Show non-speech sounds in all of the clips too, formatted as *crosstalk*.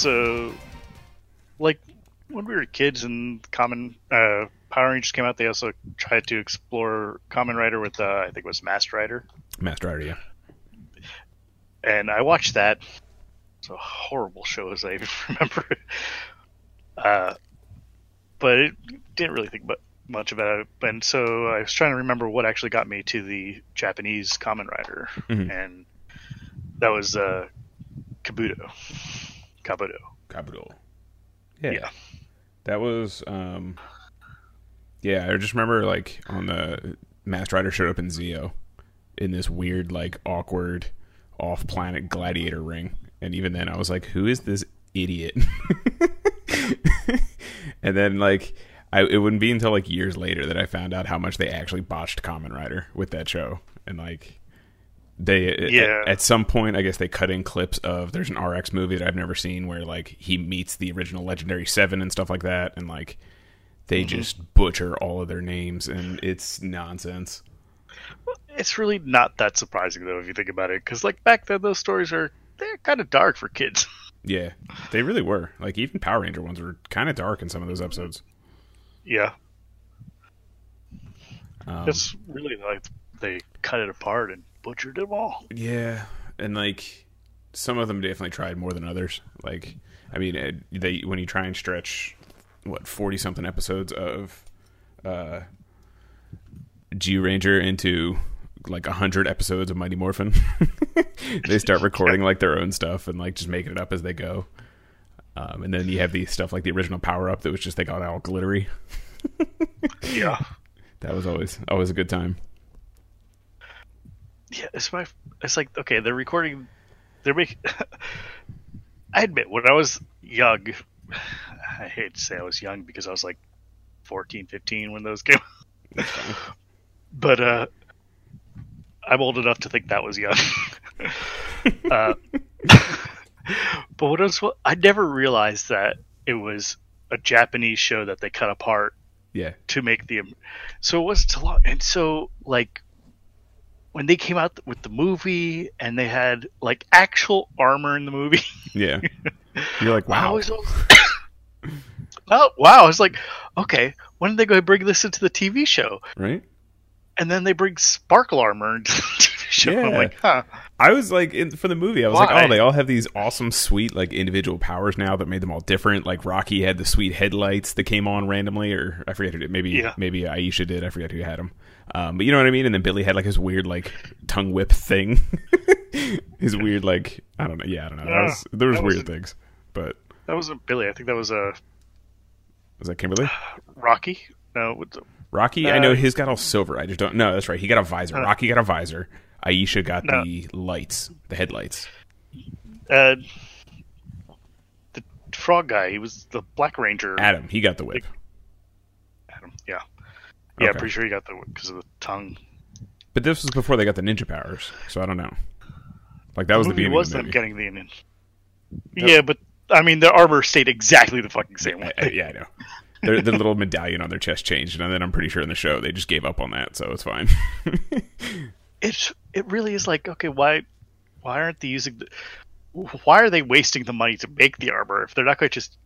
So, like when we were kids and Common uh, Power Rangers came out, they also tried to explore Kamen Rider with uh, I think it was Masked Rider, Masked Rider, yeah. and I watched that. It's a horrible show as I even *laughs* remember it. Uh, but it didn't really think mu- much about it. And so I was trying to remember what actually got me to the Japanese Kamen Rider, Mhm. and that was uh, Kabuto. Kabuto. Kabuto. Yeah. Yeah. That was um Yeah, I just remember like on the Masked Rider showed up in Zeo in this weird, like awkward off planet gladiator ring. And even then I was like, Who is this idiot? *laughs* and then like I, it wouldn't be until like years later that I found out how much they actually botched Kamen Rider with that show. And like they Yeah. at, at some point i guess they cut in clips of there's an rx movie that i've never seen where like he meets the original legendary seven and stuff like that and like they just butcher all of their names and it's nonsense. It's really not that surprising though if you think about it, because like back then those stories are they're kind of dark for kids. *laughs* yeah. They really were. Like even power ranger ones were kind of dark in some of those episodes. Yeah, um, it's really like they cut it apart and butchered them all. yeah and like some of them definitely tried more than others like i mean it, they when you try and stretch what 40 something episodes of uh Zyuranger into like a hundred episodes of Mighty Morphin. *laughs* they start recording like their own stuff and like just making it up as they go. Um, and then you have the stuff like the original Power Up that was just they got all glittery. *laughs* Yeah, That was always always a good time. Yeah. It's my. It's like okay, they're recording. They're making. *laughs* I admit, when I was young, *sighs* I hate to say I was young because I was like 14, 15 when those *laughs* came. but uh, I'm old enough to think that was young. *laughs* uh, but what else? I never realized that it was a Japanese show that they cut apart Yeah, to make the. So it wasn't a lot, and so like when they came out with the movie and they had like actual armor in the movie. *laughs* yeah. You're like, wow. was *coughs* oh wow! I was like, okay, when did they go bring this into the TV show? right? And then they bring Sparkle armor *laughs* into the show. I'm Yeah. like, huh? I was like, in, for the movie, I was like, oh, they all have these awesome, sweet, like individual powers now that made them all different. Like Rocky had the sweet headlights that came on randomly, or I forget who did. Maybe Yeah. maybe Aisha did. I forget who had them. Um, but you know what I mean. And then Billy had like his weird like tongue whip thing. *laughs* his weird like I don't know. Yeah, I don't know. Yeah, was, there was weird things. But That wasn't Billy. I think that was uh, was that Kimberly? Rocky. No, the- Rocky, I know Uh, his got all silver. I just don't. know. that's right. He got a visor. Uh, Rocky got a visor. Aisha got No. the lights, the headlights. uh, the frog guy. He was the Black Ranger. Adam, he got the whip. Adam. Yeah. Yeah, I'm Okay. pretty sure he got the whip because of the tongue. But this was before they got the ninja powers, so I don't know. Like that was the beginning was of the them getting the Indian. Yeah, but I mean, their armor stayed exactly the fucking same way. Yeah, I know. Their, the little medallion on their chest changed, and then I'm pretty sure in the show they just gave up on that, so it's fine. *laughs* It's it really is like okay, why why aren't they using the why are they wasting the money to make the armor if they're not going to just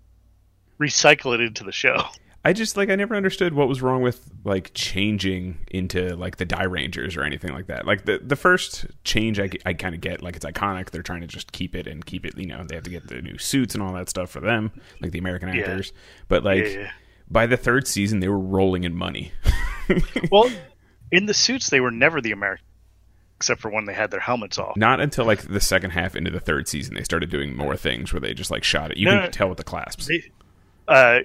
recycle it into the show? I just like I never understood what was wrong with like changing into like the Dairangers or anything like that. Like the the first change I, I kind of get like it's iconic. They're trying to just keep it and keep it. You know they have to get the new suits and all that stuff for them, like the American Yeah. actors. But like Yeah. By the third season, they were rolling in money. *laughs* Well, in the suits they were never the American, except for when they had their helmets off. Not until like the second half into the third season, they started doing more things where they just like shot it. You No, can tell with the clasps. They, uh,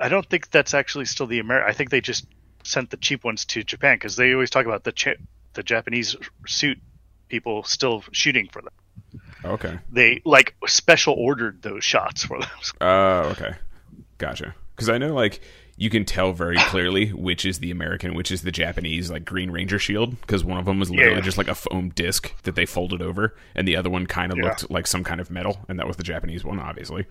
I don't think that's actually still the American. I think they just sent the cheap ones to Japan because they always talk about the cha- the Japanese suit people still shooting for them. Okay. They like special ordered those shots for them. *laughs* Oh, okay. Gotcha. Because I know, like, you can tell very clearly which is the American, which is the Japanese, like, Green Ranger shield. Because one of them was literally Yeah. just like a foam disc that they folded over, and the other one kind of Yeah. looked like some kind of metal, and that was the Japanese one, obviously.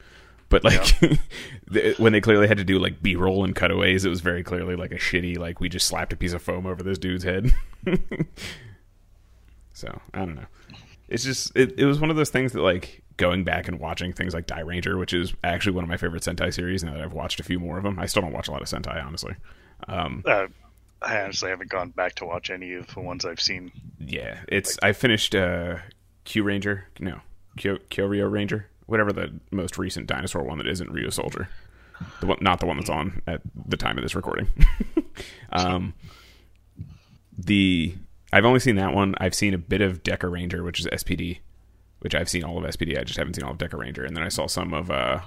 But like, *laughs* the- when they clearly had to do like B roll and cutaways, it was very clearly like a shitty, like we just slapped a piece of foam over this dude's head. *laughs* so I don't know. It's just it, it was one of those things that like going back and watching things like Dairanger, which is actually one of my favorite Sentai series. Now that I've watched a few more of them, I still don't watch a lot of Sentai, honestly. Um, Uh, I honestly haven't gone back to watch any of the ones I've seen. yeah, it's I finished uh, Q Ranger, no Kyo, Kyoryo Ranger, whatever the most recent dinosaur one that isn't Ryusoulger, the one, not the one that's on at the time of this recording. *laughs* um, the I've only seen that one. I've seen a bit of Dekaranger, which is SPD, which I've seen all of SPD. I just haven't seen all of Dekaranger, and then I saw some of uh,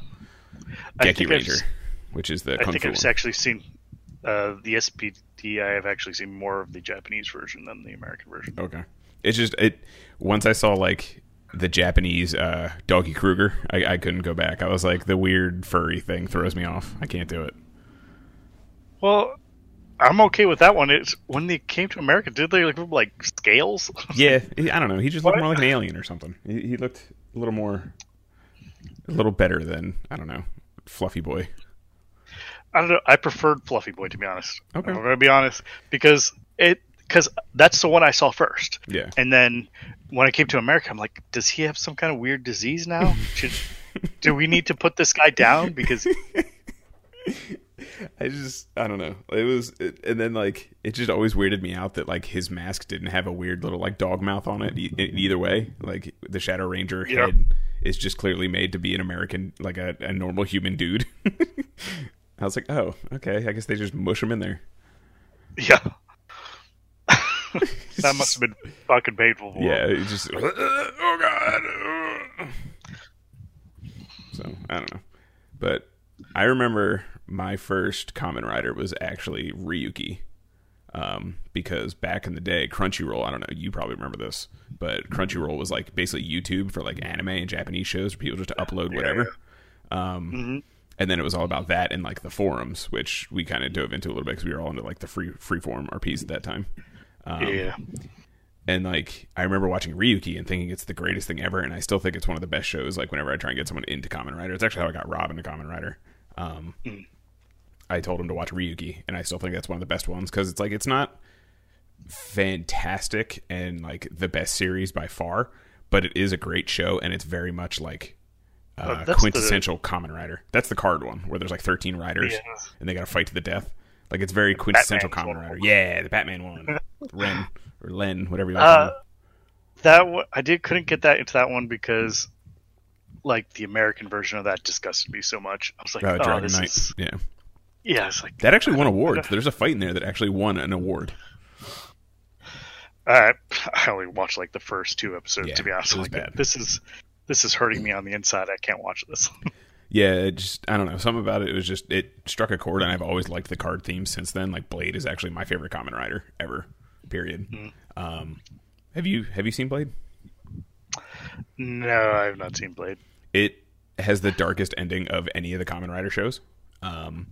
Geki think I've Ranger, which is the I kung think fu I've one. actually seen uh, the SPD. I have actually seen more of the Japanese version than the American version. Okay. It's just it. Once I saw like the Japanese uh, Doggy Kruger, I, I couldn't go back. I was like, the weird furry thing throws me off. I can't do it. Well, I'm okay with that one. It's when they came to America, did they look like scales? *laughs* Yeah, I don't know. He just looked What? more like an alien or something. He, he looked a little more, a little better than I don't know, Fluffy Boy. I don't know. I preferred Fluffy Boy to be honest. Okay. I'm gonna be honest because it because that's the one I saw first. Yeah. And then when I came to America, I'm like, does he have some kind of weird disease now? *laughs* Should do we need to put this guy down because *laughs* I just I don't know. It was it, and then like it just always weirded me out that like his mask didn't have a weird little like dog mouth on it e- mm-hmm. either way. Like the Shadow Ranger Yeah. head is just clearly made to be an American like a, a normal human dude. *laughs* I was like, "Oh, okay. I guess they just mush him in there." yeah. *laughs* that must have been fucking painful. For him. Yeah, it just oh god. So, I don't know. But I remember my first Kamen Rider was actually Ryuki. Um, because back in the day, Crunchyroll, I don't know, you probably remember this, but Crunchyroll was like basically YouTube for like anime and Japanese shows for people just to upload whatever. Um, Mhm. and then it was all about that and like the forums, which we kind of dove into a little bit because we were all into like the free free form RPs at that time. Um, yeah. and like I remember watching Ryuki and thinking it's the greatest thing ever, and I still think it's one of the best shows. Like whenever I try and get someone into Kamen Rider, it's actually how I got Rob into Kamen Rider. Um, I told him to watch Ryuki, and I still think that's one of the best ones because it's like it's not fantastic and like the best series by far, but it is a great show, and it's very much like. Uh, Uh, that's the- quintessential Kamen Rider. That's the card one where there's like 13 riders Yeah. and they got to fight to the death. Like it's very quintessential Kamen Rider. Yeah, the Batman one, *laughs* Ren or Len, whatever you want Uh, that w- I did couldn't get that into that one because like the American version of that disgusted me so much. I was like, Uh, oh, Dragon this Knight. is Yeah, yeah. It's like that actually won awards. There's a fight in there that actually won an award. uh, I only watched like the first two episodes Yeah, to be honest. Like, bad. this is this is hurting me on the inside. I can't watch this. *laughs* Yeah, it just I don't know. Something about it, it was just it struck a chord, and I've always liked the card theme since then. Like Blade is actually my favorite Kamen Rider ever. Period. Mm. Um, have you have you seen Blade? no, I have not seen Blade. It has the darkest ending of any of the Kamen Rider shows. Um,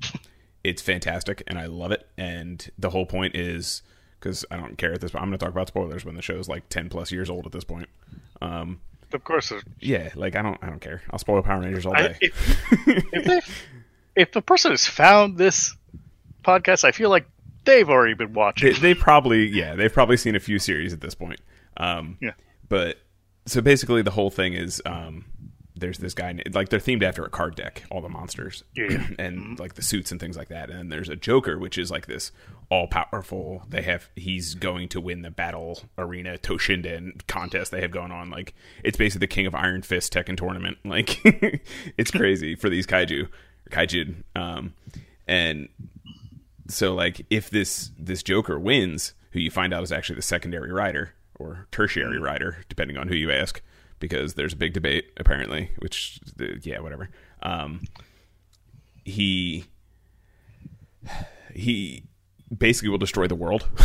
it's fantastic, and I love it. And the whole point is because I don't care at this point. I'm going to talk about spoilers when the show's like ten plus years old at this point. Um, Of course, yeah, like I don't I don't care. I'll spoil Power Rangers all I, day. if, *laughs* if, they, if the person has found this podcast, I feel like they've already been watching. they, they probably yeah they've probably seen a few series at this point um Yeah. but so basically the whole thing is um there's this guy like they're themed after a card deck all the monsters. Yeah. *clears throat* and like the suits and things like that. And there's a joker which is like this all powerful they have he's going to win the battle arena toshinden contest they have going on. Like it's basically the king of iron fist tekken tournament. *laughs* Like it's crazy for these kaiju kaijin um and so like if this this joker wins who you find out is actually the secondary rider or tertiary rider depending on who you ask because there's a big debate apparently which yeah whatever. Um he he basically will destroy the world. *laughs*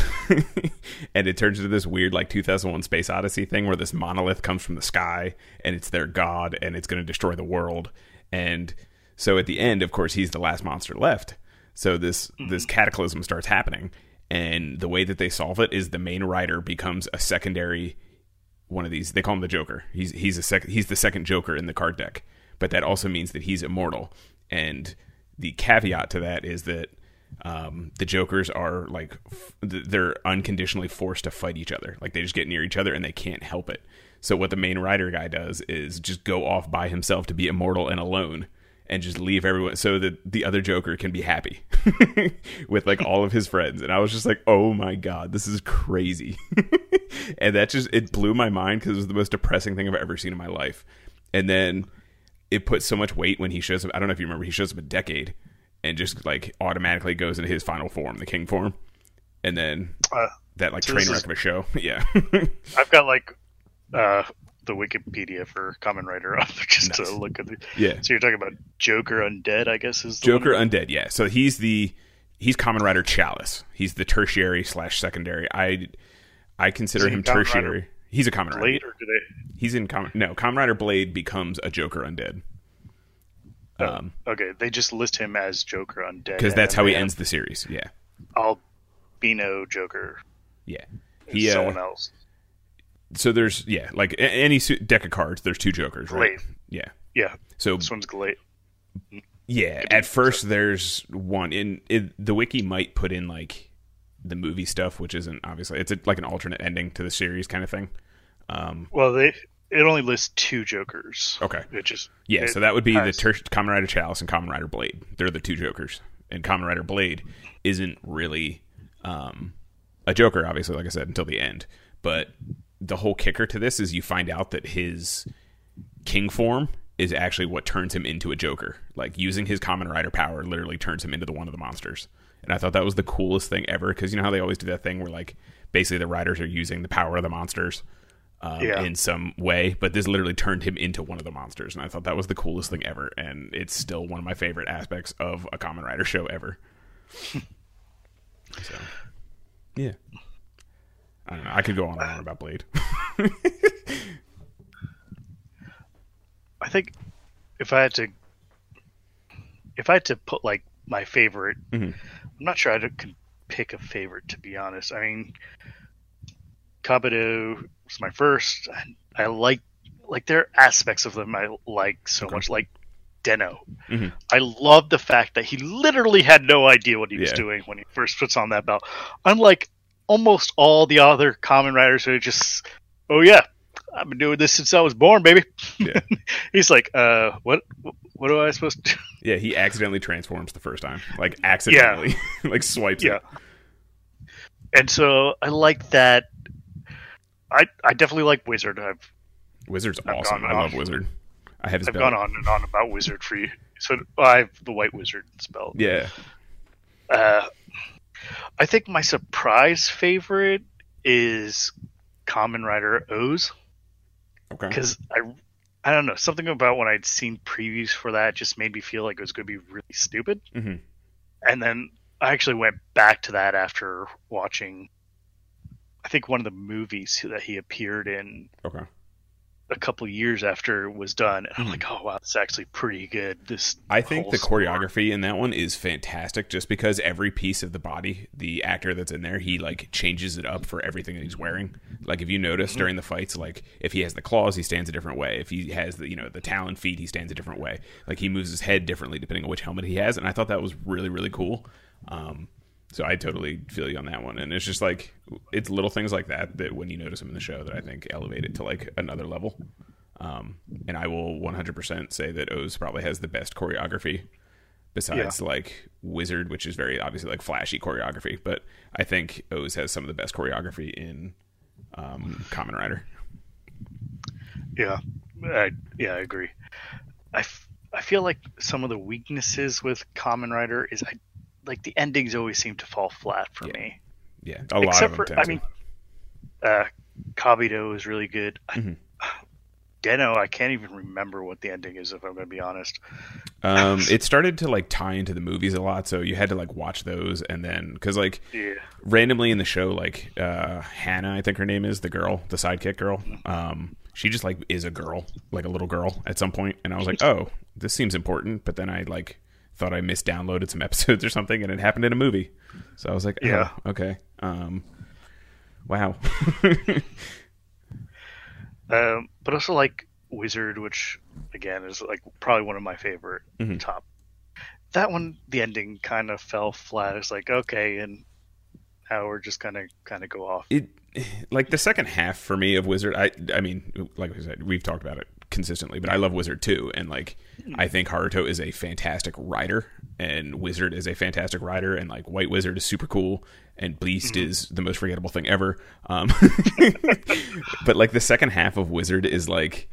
And it turns into this weird like 2001 space odyssey thing where this monolith comes from the sky and it's their god and it's going to destroy the world. And so at the end of course he's the last monster left. So this this cataclysm starts happening. And the way that they solve it is the main rider becomes a secondary one of these. They call him the joker. He's he's a sec, he's the second joker in the card deck. But that also means that he's immortal. And the caveat to that is that um, the jokers are like f- they're unconditionally forced to fight each other. Like they just get near each other and they can't help it. So what the main writer guy does is just go off by himself to be immortal and alone and just leave everyone so that the other Joker can be happy *laughs* with like all of his friends. And I was just like, oh my god, this is crazy. *laughs* and that just it blew my mind because it was the most depressing thing I've ever seen in my life. And then it put so much weight when he shows up. I don't know if you remember, he shows up a decade and just like automatically goes into his final form, the king form. And then Uh, that like so train wreck is- of a show. *laughs* yeah. I've got like uh, the Wikipedia for Kamen Rider *laughs* up just Nice. to look at the. yeah. So you're talking about Joker Undead, I guess is the one? Joker Undead, yeah. So he's the he's Kamen Rider Chalice. He's the tertiary slash secondary. I I consider him Kamen Rider tertiary. He's a Kamen Rider. Blade, or do they? He's in Common No, Kamen Rider Blade becomes a Joker Undead. Oh, Um, okay, they just list him as Joker Undead because that's how he ends the series. Yeah, Albino Joker. yeah. He, He uh, someone else. So there's yeah like any su- deck of cards. There's two Jokers, right? Glade. Yeah. Yeah, So this one's Glade. Yeah, at first there's one in it, the wiki might put in like the movie stuff, which isn't obviously it's a, like an alternate ending to the series kind of thing. Um, Well, they it only lists two Jokers. okay, Which is yeah, it so that would be has- the ter- Kamen Rider Chalice and Kamen Rider Blade. They're the two Jokers, and Kamen Rider Blade isn't really um, a Joker, obviously, like I said, until the end. But the whole kicker to this is you find out that his king form is actually what turns him into a Joker. Like using his Kamen Rider power literally turns him into the one of the monsters. And I thought that was the coolest thing ever because you know how they always do that thing where like basically the riders are using the power of the monsters um, Yeah. in some way, but this literally turned him into one of the monsters, and I thought that was the coolest thing ever, and it's still one of my favorite aspects of a Kamen Rider show ever. *laughs* so, yeah, I don't know. I could go on and on about Blade. *laughs* I think if I had to, if I had to put like my favorite, Mhm. I'm not sure I could pick a favorite to be honest. I mean, Kabuto was my first. I, I like like there are aspects of them I like so Okay. much, like Den-O. Mhm. I love the fact that he literally had no idea what he was doing when he first puts on that belt. Unlike almost all the other Kamen Riders are just, oh yeah, I've been doing this since I was born, baby. Yeah. *laughs* He's like, uh, what? What am I supposed to do? yeah, he accidentally transforms the first time, like accidentally, *laughs* like swipes Yeah. it. And so I like that. I I definitely like Wizard. I've Wizard's I've awesome. I love. Wizard. I have his I've belt. gone on and on about Wizard for you. So I have the White Wizard spell. Yeah, Uh, I think my surprise favorite is Kamen Rider O's okay. because I I don't know something about when I'd seen previews for that just made me feel like it was going to be really stupid. Mhm. And then I actually went back to that after watching. I think one of the movies that he appeared in Okay. A couple years after it was done, and I'm Mhm. like, oh wow, it's actually pretty good. This I think the choreography in that one is fantastic just because every piece of the body, the actor that's in there, he like changes it up for everything that he's wearing. Like if you notice Mm-hmm. during the fights, like if he has the claws, he stands a different way. If he has the you know the talon feet, he stands a different way. Like he moves his head differently depending on which helmet he has, and I thought that was really really cool. Um, so I totally feel you on that one, and it's just like it's little things like that that when you notice them in the show that I think elevate it to like another level. Um, and I will 100% say that O's probably has the best choreography besides like Wizard, which is very obviously like flashy choreography. But I think O's has some of the best choreography in um, Kamen Rider. Yeah, I, yeah, I agree. I, f- I feel like some of the weaknesses with Kamen Rider is I like the endings always seem to fall flat for Yeah. me. Yeah, a lot Except of them. for, I mean, uh, Kabuto is really good. I- Mhm. Den-O, I can't even remember what the ending is if I'm going to be honest. um, *laughs* it started to like tie into the movies a lot, so you had to like watch those, and then because like Yeah, randomly in the show, like uh, Hannah, I think her name is the girl, the sidekick girl. Um, she just like is a girl, like a little girl at some point, and I was like, oh, this seems important. But then I like thought I misdownloaded some *laughs* episodes or something, and it happened in a movie. So I was like, oh, Yeah. okay, um, wow, *laughs* um, but also like Wizard, which again is like probably one of my favorite Mhm. top. That one, the ending kind of fell flat. It's like okay, and now we're just gonna kind of go off. it *sighs* like the second half for me of Wizard. I I mean, like I said, we've talked about it consistently, but I love Wizard too, and like I think Haruto is a fantastic writer, and Wizard is a fantastic writer, and like White Wizard is super cool, and Beast is the most forgettable thing ever. Um, *laughs* but like the second half of Wizard is like.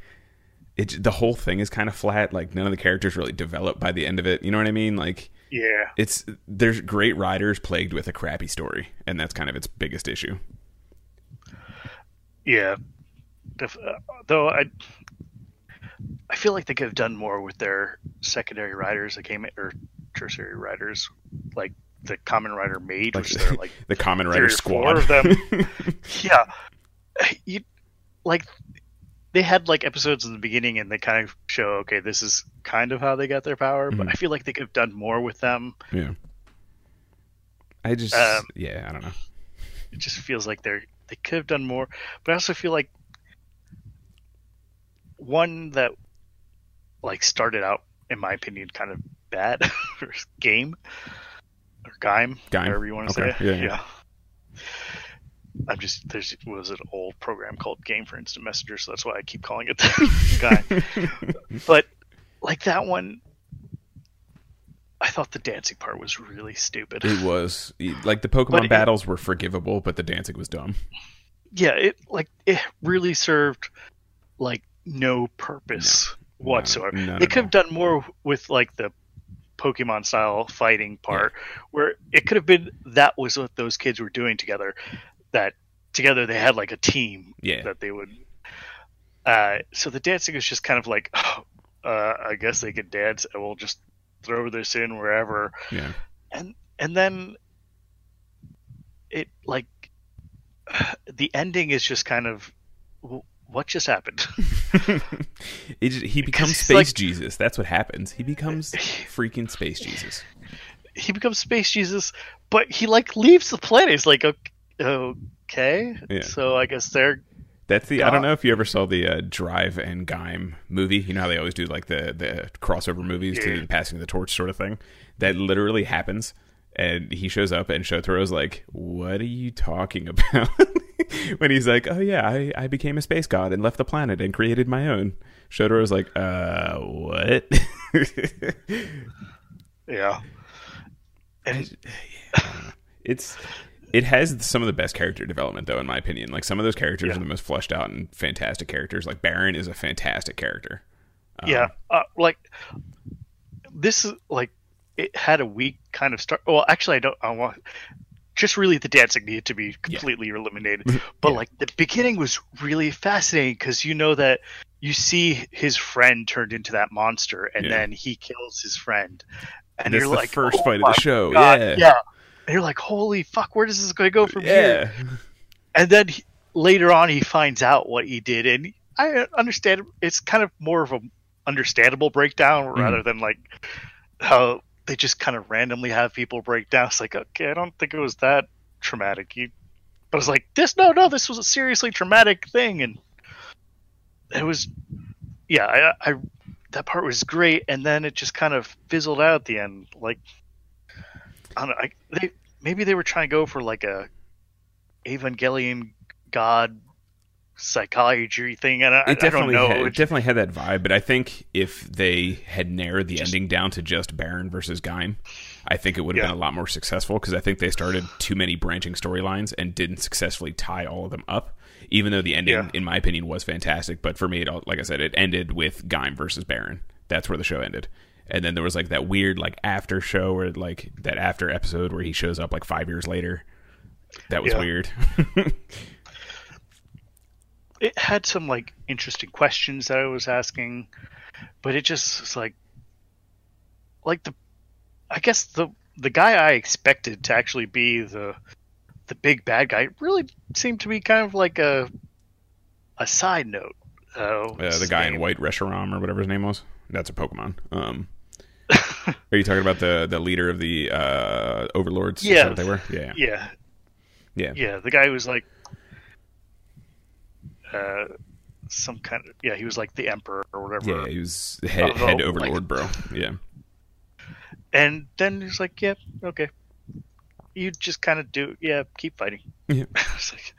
It, the whole thing is kind of flat. Like none of the characters really develop by the end of it. You know what I mean? Like Yeah, it's there's great writers plagued with a crappy story, and that's kind of its biggest issue. yeah. Def- uh, though I, I feel like they could have done more with their secondary riders that came or tertiary writers, like the Kamen Rider mage, Like which they're like *laughs* the Kamen Rider squad. of them. *laughs* yeah, you like they had like episodes in the beginning and they kind of show okay this is kind of how they got their power but Mhm. i feel like they could have done more with them yeah. I just Um, yeah, I don't know. it just feels like they're they could have done more but i also feel like one that like started out in my opinion kind of bad *laughs* game or game whatever you want to Okay. say it Yeah, yeah. I'm just there's was an old program called Game for Instant Messenger, so that's why I keep calling it *laughs* that guy. *laughs* but like that one, I thought the dancing part was really stupid. It was like the Pokemon it- battles were forgivable, but the dancing was dumb. yeah, it like it really served like no purpose whatsoever. none they could have done more with like the Pokemon style fighting part, where it could have been that was what those kids were doing together. That together they had like a team Yeah. that they would. Uh, so the dancing is just kind of like, oh, uh, I guess they could dance, and we'll just throw this in wherever, Yeah. and and then it like *sighs* the ending is just kind of "Wh- what just happened. *laughs* It just- he becomes Space like- Jesus. That's what happens. He becomes freaking Space Jesus. he becomes space Jesus, but he like leaves the planet. He's like ok- okay, Yeah. so I guess they're That's the. I don't know if you ever saw the uh, Drive and Gaim movie. You know how they always do like the the crossover movies to the passing of the torch sort of thing. That literally happens, and he shows up, and Shotaro's like, "What are you talking *laughs* about?" *laughs* when he's like, "Oh yeah, I, I became a space god and left the planet and created my own." Shotaro's like, "Uh, what?" *laughs* yeah. And it's it has some of the best character development though in my opinion like some of those characters Yeah. are the most fleshed out and fantastic characters like baron is a fantastic character Um, yeah, uh, like this is like it had a weak kind of start. Well, actually, I don't. I want just really the dancing needed to be completely eliminated. But Yeah. like the beginning was really fascinating because you know that you see his friend turned into that monster, and Yeah. then he kills his friend, and that's you're the like, first "Oh fight of the show God, yeah yeah. And you're like, holy fuck, where does this going to go from here? And then he, later on, he finds out what he did, and I understand it's kind of more of a understandable breakdown Mm-hmm. rather than like how they just kind of randomly have people break down. It's like, okay, I don't think it was that traumatic. You, but it's like this. No, no, this was a seriously traumatic thing, and it was, yeah, I, I that part was great, and then it just kind of fizzled out at the end. Like, I don't know, I, they maybe they were trying to go for like a Evangelion God psychology thing, and I, it I don't definitely know. had, It it definitely had that vibe but i think if they had narrowed the ending down to just baron versus gaim i think it would have Yeah. been a lot more successful because i think they started too many branching storylines and didn't successfully tie all of them up even though the ending Yeah. in my opinion was fantastic but for me it all, like i said it ended with gaim versus baron that's where the show ended and then there was like that weird like after show or like that after episode where he shows up like five years later that was Yeah. weird *laughs* it had some like interesting questions that I was asking, but it just was like, like the, I guess the the guy I expected to actually be the the big bad guy really seemed to be kind of like a a side note. Uh, Uh, the guy in white Reshiram or whatever his name was. That's a Pokemon. Um, *laughs* are you talking about the the leader of the uh, overlords? Is that Yeah. what they were. Yeah, Yeah, yeah, yeah, the guy who was like, uh, some kind of yeah, he was like the emperor or whatever. yeah. He was head, Oh, head like- overlord, bro. Yeah, And then he's like, yeah, okay. you just kind of do, yeah, keep fighting. Yeah. *laughs* Like,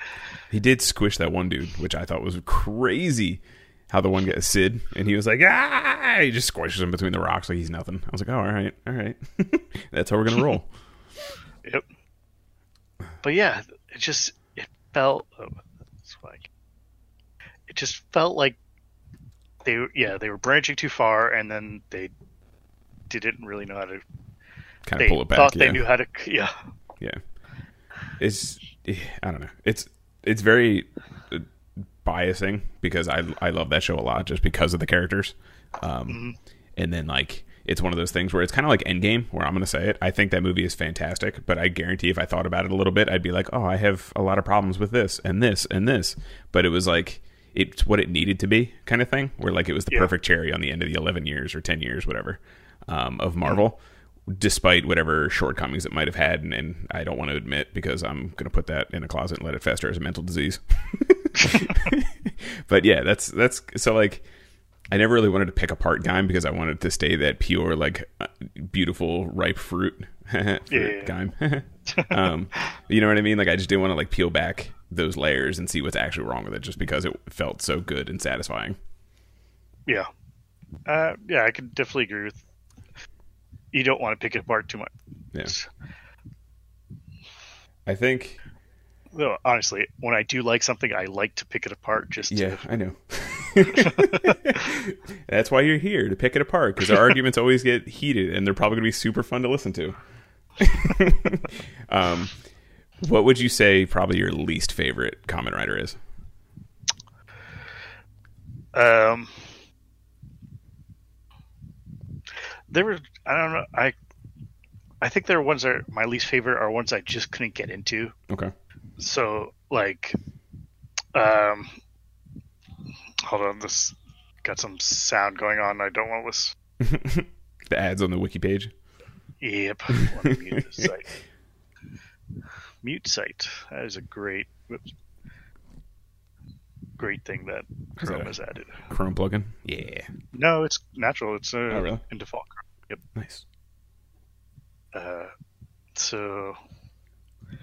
He did squish that one dude, which I thought was crazy. How the one got Sid, and he was like, ah! He just squishes him between the rocks like he's nothing. I was like, oh, all right, all right. *laughs* That's how we're gonna roll. *laughs* Yep. But yeah, it just it felt oh, that's like it just felt like they yeah they were branching too far and then they didn't really know how to Kind of pull it back. thought yeah. they knew how to *laughs* yeah Yeah, it's I don't know. It's it's very uh, biasing because I I love that show a lot just because of the characters. Um, and then like it's one of those things where it's kind of like Endgame, where I'm going to say it. I think that movie is fantastic, but I guarantee if I thought about it a little bit, I'd be like, oh, I have a lot of problems with this and this and this. But it was like it's what it needed to be, kind of thing, where like it was the Yeah. perfect cherry on the end of the 11 years or 10 years, whatever, um, of Marvel. Despite whatever shortcomings it might have had, and, and I don't want to admit because I'm going to put that in a closet and let it fester as a mental disease. *laughs* but yeah, that's that's so like I never really wanted to pick apart Gaim because I wanted to stay that pure, like uh, beautiful, ripe fruit, *laughs* fruit Yeah. Gaim. *laughs* um, you know what I mean? Like I just didn't want to like peel back those layers and see what's actually wrong with it, just because it felt so good and satisfying. yeah uh, yeah I can definitely agree with you don't want to pick it apart too much Yeah, I think. Though honestly when I do like something I like to pick it apart just Yeah, to I know. *laughs* That's why you're here to pick it apart because our arguments always get heated and they're probably going to be super fun to listen to. *laughs* um, what would you say probably your least favorite Kamen Rider is? Um, there were I don't know I I think there are ones that are my least favorite are ones I just couldn't get into. Okay. So like, um, hold on, this got some sound going on. I don't want this. *laughs* the ads on the wiki page. Yep. *laughs* Let me mute site. That is a great, whoops, great thing that Is that Chrome a- has added. Chrome plugin. Yeah. No, it's natural. It's uh, Oh, really? in default. Yep. Nice. Uh, so Are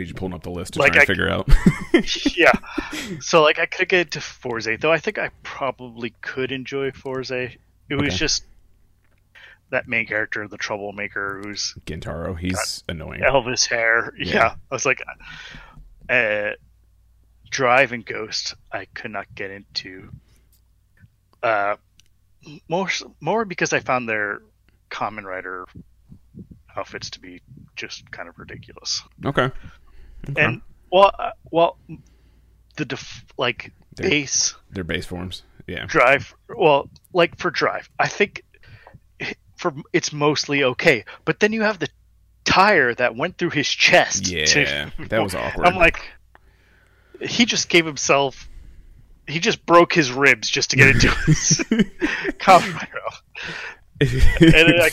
you just pulling up the list to Like try and I- figure out? *laughs* yeah. *laughs* So like I could get into Fourze, though I think I probably could enjoy Fourze. It was Okay. just that main character, the troublemaker, who's Gentaro. He's annoying. Elvis hair. *laughs* Yeah. Yeah. I was like, uh, Drive and Ghost. I could not get into. Uh, more more because I found their Kamen Rider outfits to be just kind of ridiculous. Okay. Okay. And well, uh, well, the def- like They're- base Their base forms. Yeah. drive. Well, like for drive, I think for it's mostly okay. But then you have the tire that went through his chest. to- Yeah. That was *laughs* awkward. I'm like, he just gave himself. He just broke his ribs just to get into *laughs* his *laughs* common and I,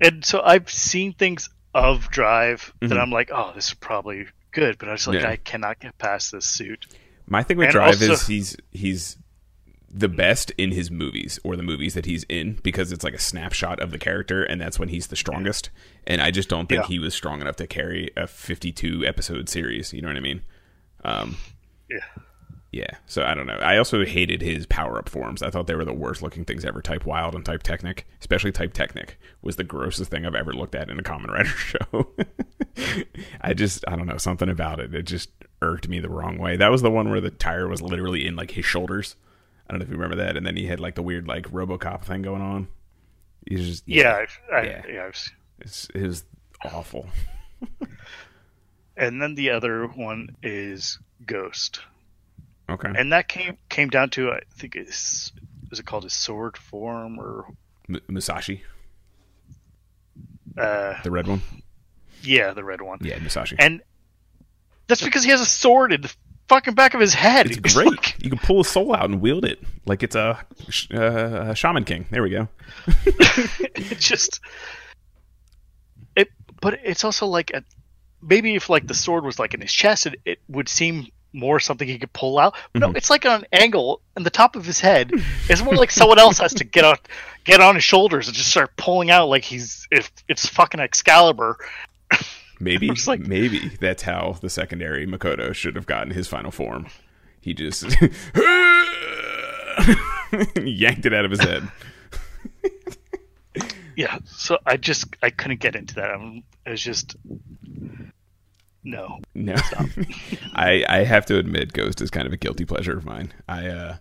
and so I've seen things of Drive that Mhm. I'm like, oh, this is probably good, but I was like, Yeah. I cannot get past this suit. My thing with And Drive also- is he's he's the best in his movies or the movies that he's in because it's like a snapshot of the character and that's when he's the strongest. And I just don't think Yeah. he was strong enough to carry a 52 episode series. You know what I mean? Um, Yeah. yeah. So I don't know. I also hated his power up forms. I thought they were the worst looking things ever. Type Wild and Type Technic, especially Type Technic, was the grossest thing I've ever looked at in a Common *laughs* Rider show. I just, I don't know, something about it. It just irked me the wrong way. That was the one where the tire was literally in like his shoulders. I don't know if you remember that. And then he had like the weird like RoboCop thing going on. He's just Yeah, I, I, Yeah. yeah. It's, it was awful. *laughs* And then the other one is Ghost, Okay. and that came came down to I think it's is it called his sword form or M- Musashi, uh the red one. yeah the red one, Yeah, Musashi. and that's because he has a sword in the fucking back of his head. *laughs* It's great. like- you can pull a soul out and wield it like it's a, uh, a shaman king. There we go. *laughs* it just it but it's also like a, maybe if like the sword was like in his chest it, it would seem more something he could pull out no Mhm. it's like on an angle in the top of his head *laughs* it's more like someone else has to get on get on his shoulders and just start pulling out like he's if it's fucking excalibur Maybe, like- maybe that's how the secondary Makoto should have gotten his final form. He just *laughs* yanked it out of his head. *laughs* Yeah, so I just I couldn't get into that. I'm, it was just no. No, *laughs* I I have to admit, Ghost is kind of a guilty pleasure of mine. I uh,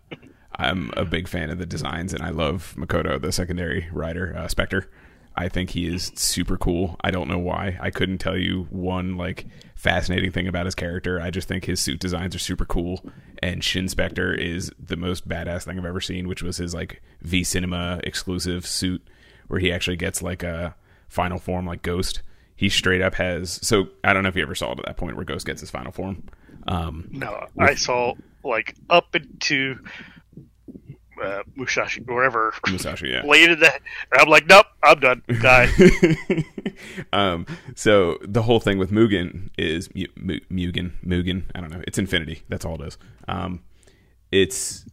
I'm a big fan of the designs, and I love Makoto, the secondary rider, uh, Spectre. I think he is super cool. I don't know why. I couldn't tell you one like fascinating thing about his character. I just think his suit designs are super cool. And Shin Spectre is the most badass thing I've ever seen, which was his like V Cinema exclusive suit, where he actually gets like a final form like Ghost. He straight up has. So I don't know if you ever saw it at that point where Ghost gets his final form. Um, No, I saw like up into uh, Mushashi, wherever, Musashi, yeah. *laughs* late in that, and I'm like, nope, I'm done. Die. *laughs* um, so the whole thing with Mugen is Mu- Mu- Mugen, Mugen. I don't know. It's infinity. That's all it is. Um, it's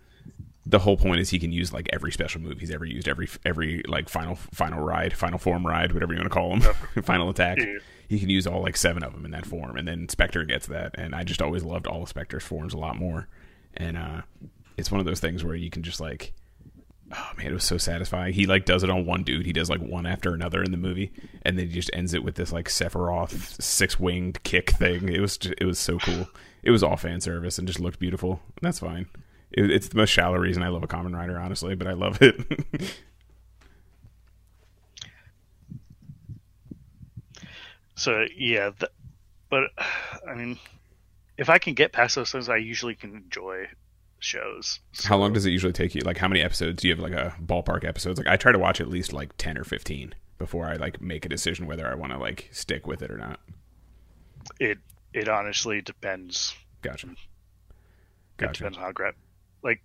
the whole point is he can use like every special move he's ever used, every every like final final ride, final form ride, whatever you want to call him, *laughs* final attack. Yeah. He can use all like seven of them in that form, and then Spectre gets that. And I just always loved all of Spectre's forms a lot more. And uh, it's one of those things where you can just like oh man, it was so satisfying. He like does it on one dude. He does like one after another in the movie, and then he just ends it with this like Sephiroth six winged kick thing. It was just, it was so cool. It was all fan service and just looked beautiful. That's fine. It, it's the most shallow reason I love a Kamen Rider, honestly, but I love it. *laughs* So yeah, th- but *sighs* I mean, if I can get past those things, I usually can enjoy shows. how long does it usually take you? Like how many episodes do you have? Like a ballpark episodes? Like I try to watch at least like ten or fifteen before I like make a decision whether I want to like stick with it or not. It it honestly depends. Gotcha. It Gotcha. depends on how great. Like,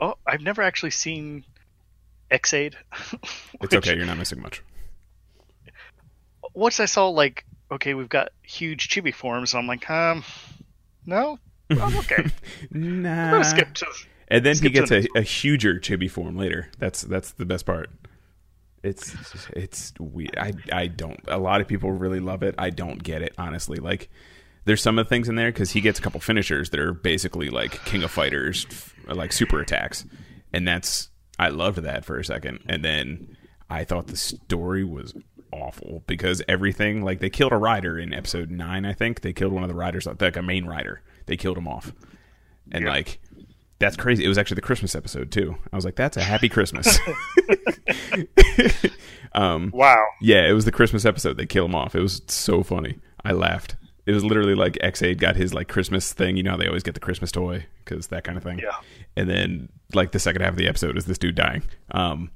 oh, I've never actually seen Ex-Aid. *laughs* It's okay. You're not missing much. Once I saw like, okay, we've got huge chibi forms, I'm like, um, no, I'm okay. *laughs* Nah. skip to. And then he gets a, a huger chibi form later. That's that's the best part. It's it's we I I don't. A lot of people really love it. I don't get it honestly. Like there's some of the things in there because he gets a couple finishers that are basically like King of Fighters, like super attacks, and that's I loved that for a second, and then I thought the story was awful because everything like they killed a rider in episode nine. I think they killed one of the riders, like a main rider. They killed him off, and Yeah. like that's crazy. It was actually the Christmas episode too. I was like, that's a happy Christmas. *laughs* *laughs* um, Wow. yeah, it was the Christmas episode. They kill him off. It was so funny. I laughed. It was literally like Ex-Aid got his like Christmas thing. You know, how they always get the Christmas toy because that kind of thing. Yeah. And then like the second half of the episode is this dude dying. Um,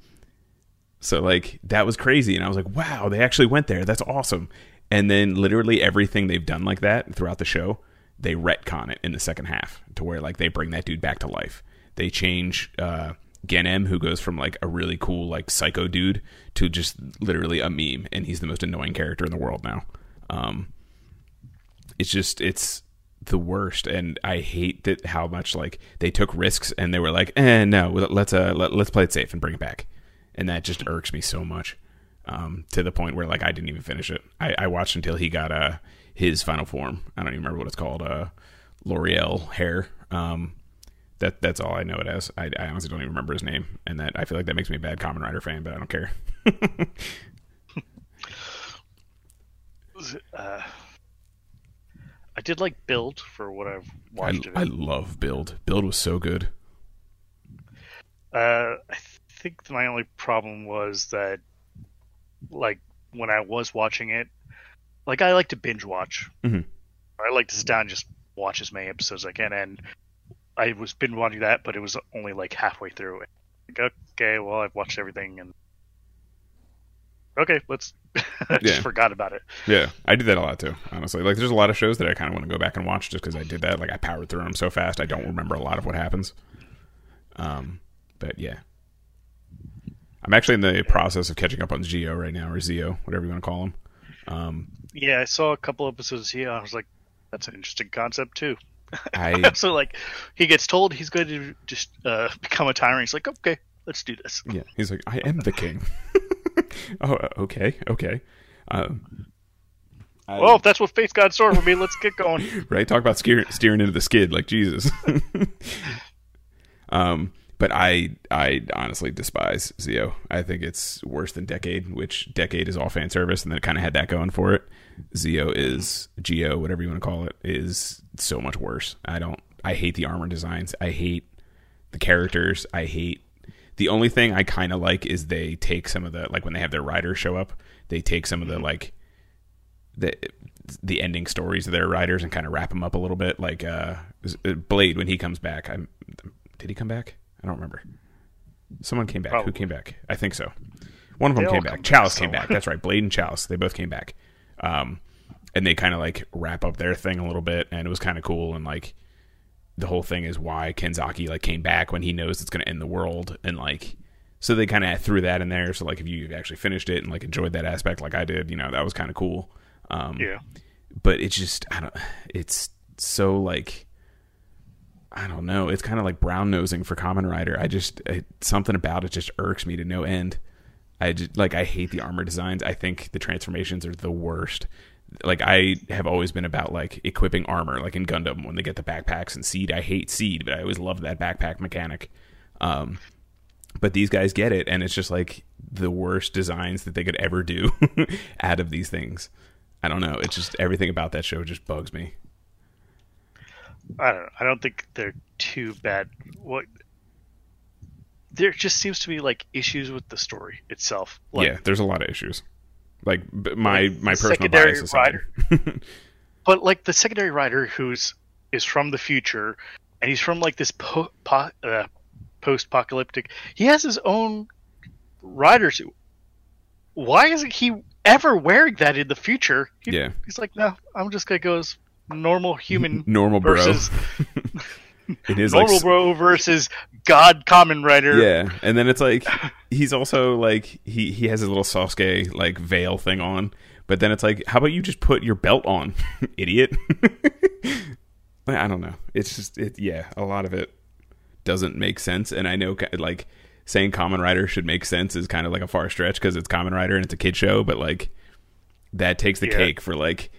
so like that was crazy, and I was like, wow, they actually went there. That's awesome. And then literally everything they've done like that throughout the show, they retcon it in the second half to where like they bring that dude back to life. They change uh, Genm, who goes from like a really cool like psycho dude to just literally a meme, and he's the most annoying character in the world now. Um, it's just it's the worst and i hate that how much like they took risks and they were like eh no let's uh let, let's play it safe and bring it back and that just irks me so much um to the point where like i didn't even finish it i, I watched until he got uh his final form. I don't even remember what it's called uh l'oreal hair. Um that that's all i know it as. I, I honestly don't even remember his name and that i feel like that makes me a bad Kamen Rider fan but i don't care. *laughs* Uh, I did like build for what I've I, watched of I love build. Build was so good. Uh, I think my only problem was that, like, when I was watching it, like I like to binge watch. Mhm. I like to sit down and just watch as many episodes as I can, and I was been watching that, but it was only like halfway through. Like, okay, well, I've watched everything, and okay, let's. *laughs* I just Yeah. forgot about it. Yeah, I do that a lot too. Honestly, like there's a lot of shows that I kind of want to go back and watch just because I did that. Like I powered through them so fast, I don't remember a lot of what happens. Um, but yeah, I'm actually in the process of catching up on Geo right now, or Zio, whatever you want to call him. Um, Yeah, I saw a couple episodes here. I was like, that's an interesting concept too. *laughs* I *laughs* so like, he gets told he's going to just uh, become a tyrant. He's like, okay, let's do this. yeah, he's like, I am the king. *laughs* oh, uh, okay, okay. Um, I- well, if that's what Fate's got in store for me, let's get going. right? Talk about steer, steering into the skid like Jesus. um, but I I honestly despise Zio. I think it's worse than Decade, which Decade is all fan service, and then it kind of had that going for it. Zio is Geo, whatever you want to call it, is so much worse. I don't. I hate the armor designs. I hate the characters. I hate. The only thing I kind of like is they take some of the like when they have their riders show up, they take some of the like the the ending stories of their riders and kind of wrap them up a little bit. Like uh, Blade when he comes back. I'm, did he come back? I don't remember. Someone came back. Probably. Who came back? I think so. One of them They came back Chalice came back. That's right. Blade and Chalice. They both came back. Um, and they kind of like wrap up their thing a little bit, and it was kind of cool. And like the whole thing is why Kenzaki like came back when he knows it's going to end the world, and like so they kind of threw that in there. So like if you actually finished it and like enjoyed that aspect like I did, you know that was kind of cool. Um, Yeah. but it's just I don't. It's so like I don't know. It's kind of like brown nosing for Kamen Rider. I just something about it just irks me to no end. I just like I hate the armor designs. I think the transformations are the worst. Like I have always been about like equipping armor, like in Gundam when they get the backpacks and Seed. I hate Seed, but I always loved that backpack mechanic. Um, but these guys get it, and it's just like the worst designs that they could ever do *laughs* out of these things. I don't know. It's just everything about that show just bugs me. I don't. I don't think they're too bad. What there just seems to be like issues with the story itself. Like, yeah, there's a lot of issues. Like my Like, my personal secondary bias aside. *laughs* but like the secondary writer who's is from the future, and he's from like this po- po- uh, post-apocalyptic. He has his own rider suit. Why isn't he ever wearing that in the future? He- Yeah. he's like, no, I'm just gonna go as normal human *laughs* Normal bro. versus *laughs* it is normal like bro versus God Kamen Rider. Yeah, and then it's like he's also like he he has his little Sasuke like veil thing on, but then it's like, how about you just put your belt on, *laughs* idiot? I don't know. It's just it. Yeah, a lot of it doesn't make sense, and I know like saying Kamen Rider should make sense is kind of like a far stretch because it's Kamen Rider and it's a kid show, but like that takes the Yeah. cake for like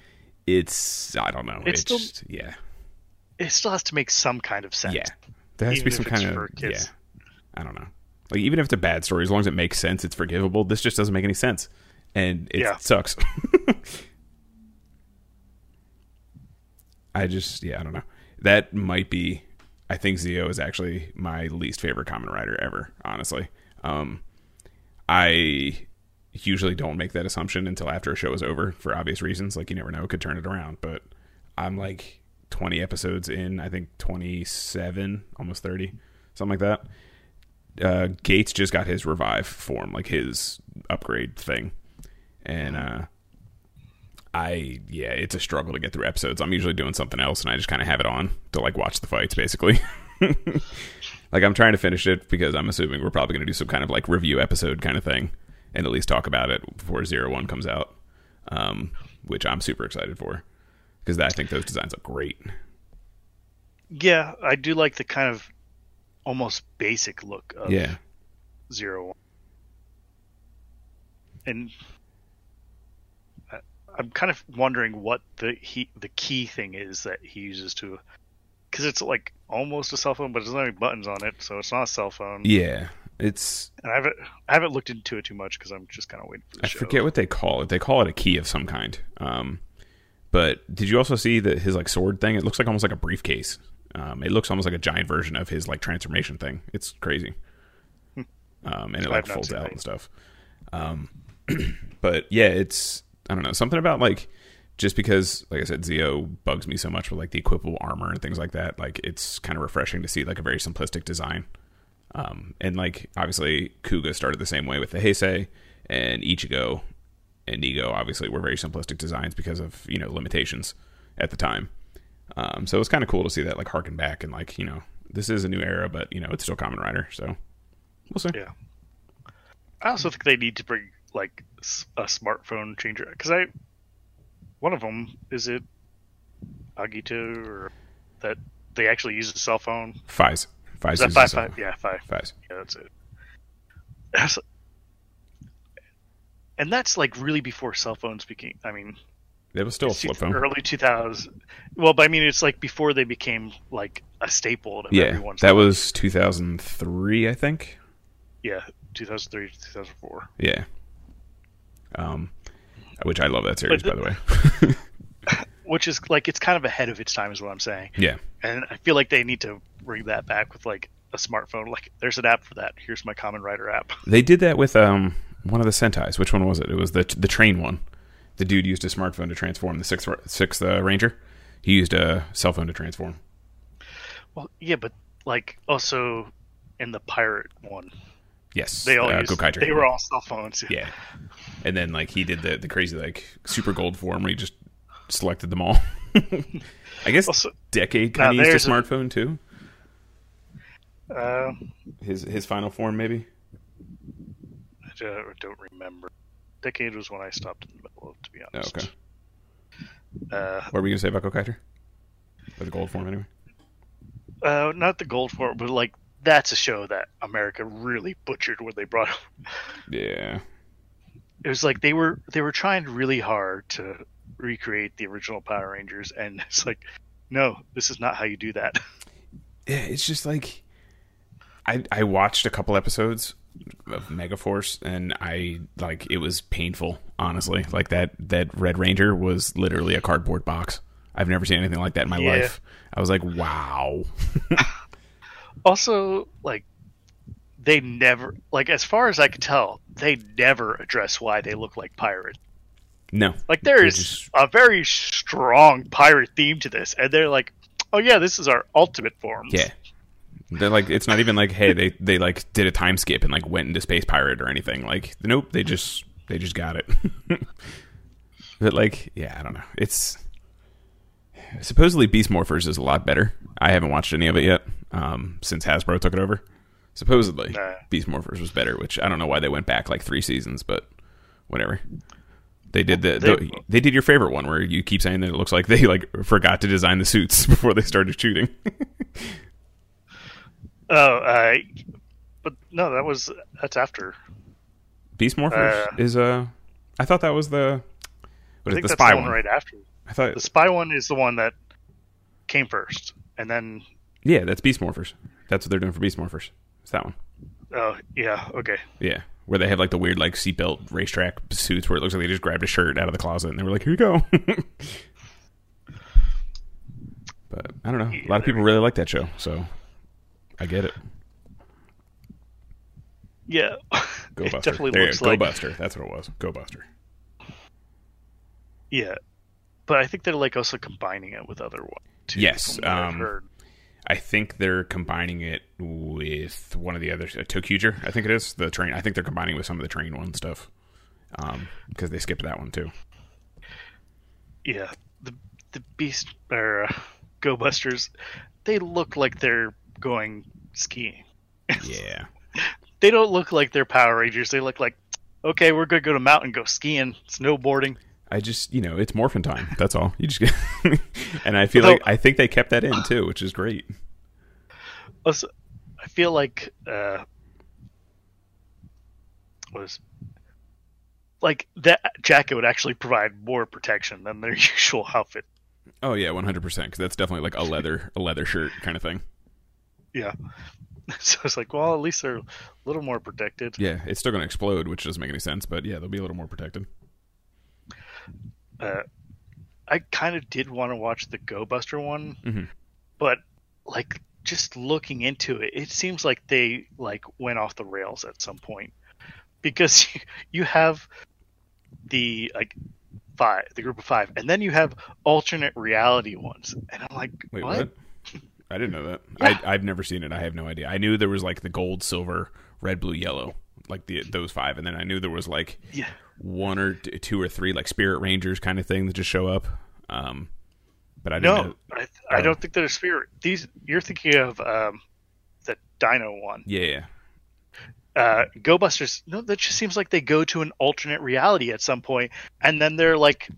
it's I don't know. It's, It's still- yeah. It still has to make some kind of sense. Yeah, there has to be some kind of yeah. I don't know. Like even if it's a bad story, as long as it makes sense, it's forgivable. This just doesn't make any sense, and it Yeah. sucks. *laughs* I just yeah, I don't know. That might be. I think Zio is actually my least favorite Kamen Rider ever. Honestly, um, I usually don't make that assumption until after a show is over for obvious reasons. Like you never know, could turn it around. But I'm like 20 episodes in. I think 27, almost 30, something like that. Uh, Gates just got his revive form, like his upgrade thing, and uh, I yeah, it's a struggle to get through episodes. I'm usually doing something else, and I just kind of have it on to like watch the fights, basically. *laughs* like I'm trying to finish it because I'm assuming we're probably going to do some kind of like review episode kind of thing, and at least talk about it before Zero One comes out, um, which I'm super excited for because I think those designs look great. Yeah, I do like the kind of almost basic look of Yeah, Zero One. And I'm kind of wondering what the he the key thing is that he uses to, because it's like almost a cell phone, but there's not any buttons on it, so it's not a cell phone. yeah, it's And I haven't I haven't looked into it too much because I'm just kind of waiting for the I show. forget what they call it. They call it a key of some kind. Um, but did you also see that his like sword thing? It looks like almost like a briefcase. Um, it looks almost like a giant version of his like transformation thing. It's crazy. Um, and it like folds out and stuff. Um, *clears throat* but yeah, it's I don't know something about like just because like I said, Zio bugs me so much with like the equipable armor and things like that. Like it's kind of refreshing to see like a very simplistic design. Um, and like obviously Kuuga started the same way with the Heisei and Ichigo and Ego obviously were very simplistic designs because of you know limitations at the time. Um, so it's kind of cool to see that like harken back and like you know this is a new era, but you know it's still Kamen Rider. So we'll see. Yeah. I also think they need to bring like a smartphone changer because I, one of them is it Agito or that they actually use a cell phone. Faiz, five? Five? Yeah, five. Faiz. Yeah, that's it. That's- and that's like really before cell phones became. I mean, It was still a flip phone. early 2000s. Well, but I mean, it's like before they became like a staple of Yeah, everyone's. that life. was 2003, I think. yeah, 2003 2004. Yeah. Um, which I love that series, But by the way. *laughs* Which is like it's kind of ahead of its time, is what I'm saying. yeah. And I feel like they need to bring that back with like a smartphone. Like, there's an app for that. Here's my Kamen Rider app. *laughs* They did that with um one of the Sentais. Which one was it? It was the the train one. The dude used a smartphone to transform the sixth sixth uh, Ranger. He used a cell phone to transform. Well, yeah, but like also in the pirate one, Yes, they all uh, used, Gokaiger. they were all cell phones. yeah. And then like he did the the crazy like super gold form where he just selected them all. *laughs* I guess Also, Decade kind of used a a- smartphone too. uh, His his final form maybe. I don't- remember. Decade was when I stopped in the middle of, to be Oh, honest. okay. Uh, What were we gonna say about Gokaiger? Or the gold form anyway. uh, not the gold form, but like that's a show that America really butchered when they brought. Him. *laughs* Yeah. It was like they were they were trying really hard to recreate the original Power Rangers, and *laughs* it's like, no, this is not how you do that. *laughs* yeah, it's just like I I watched a couple episodes of Megaforce and I like it was painful, honestly. Like that that Red Ranger was literally a cardboard box. I've never seen anything like that in my Yeah. life. I was like, wow. *laughs* Also, like they never like as far as I could tell, they never address why they look like pirates. No. Like there is just- a very strong pirate theme to this, and they're like, "Oh yeah, this is our ultimate form." Yeah. They're like it's not even like hey they they like did a time skip and like went into space pirate or anything. Like nope, they just they just got it. *laughs* but like yeah, I don't know. It's supposedly Beast Morphers is a lot better. I haven't watched any of it yet um, since Hasbro took it over. Supposedly Nah. Beast Morphers was better, which I don't know why they went back like three seasons, but whatever. They did the, They- the they did your favorite one where you keep saying that it looks like they like forgot to design the suits *laughs* before they started shooting. *laughs* Oh, uh, but no, that was that's after. Beast Morphers Uh, is uh I thought that was the I what is think the that's spy the one? one right after. I thought The spy one is the one that came first, and then yeah, that's Beast Morphers. That's what they're doing for Beast Morphers. It's that one. oh yeah, okay, Yeah, where they have like the weird like seatbelt racetrack suits where it looks like they just grabbed a shirt out of the closet and they were like, "Here you go." *laughs* but I don't know. A lot of people really like that show, so I get it. yeah. Go it Buster. definitely there, looks Go like Buster. That's what it was. Go Buster. yeah, but I think they're like also combining it with other ones. Too, Yes, um, heard. I think they're combining it with one of the others, uh, ToQger. I think it is the train. I think they're combining with some of the train one stuff because they skipped that one too. Yeah, the the Beast or uh, Go Busters, they look like they're going skiing. Yeah, *laughs* They don't look like they're Power Rangers. They look like, okay, we're gonna go to mountain, go skiing, snowboarding. I just you know it's morphin time. That's all. You just get, *laughs* and I feel like I think they kept that in too, which is great. Also, I feel like uh, was like that jacket would actually provide more protection than their *laughs* usual outfit. Oh yeah, one hundred percent. Because that's definitely like a leather a leather shirt kind of thing. Yeah. *laughs* So it's like, well, at least they're a little more protected. Yeah, it's still going to explode, which doesn't make any sense. But yeah, they'll be a little more protected. Uh, I kind of did want to watch the Go Buster one, Mhm. but like just looking into it, it seems like they like went off the rails at some point because *laughs* you have the like five, the group of five, and then you have alternate reality ones, and I'm like, Wait, what? what? *laughs* I didn't know that. Yeah. I, I've never seen it. I have no idea. I knew there was like the gold, silver, red, blue, yellow, like the those five, and then I knew there was like Yeah, one or two or three like Spirit Rangers kind of thing that just show up. Um, but I no, Know. I, I don't think they're spirit. These you're thinking of um, the Dino one. Yeah, yeah. uh, Go Busters, no, that just seems like they go to an alternate reality at some point, and then they're like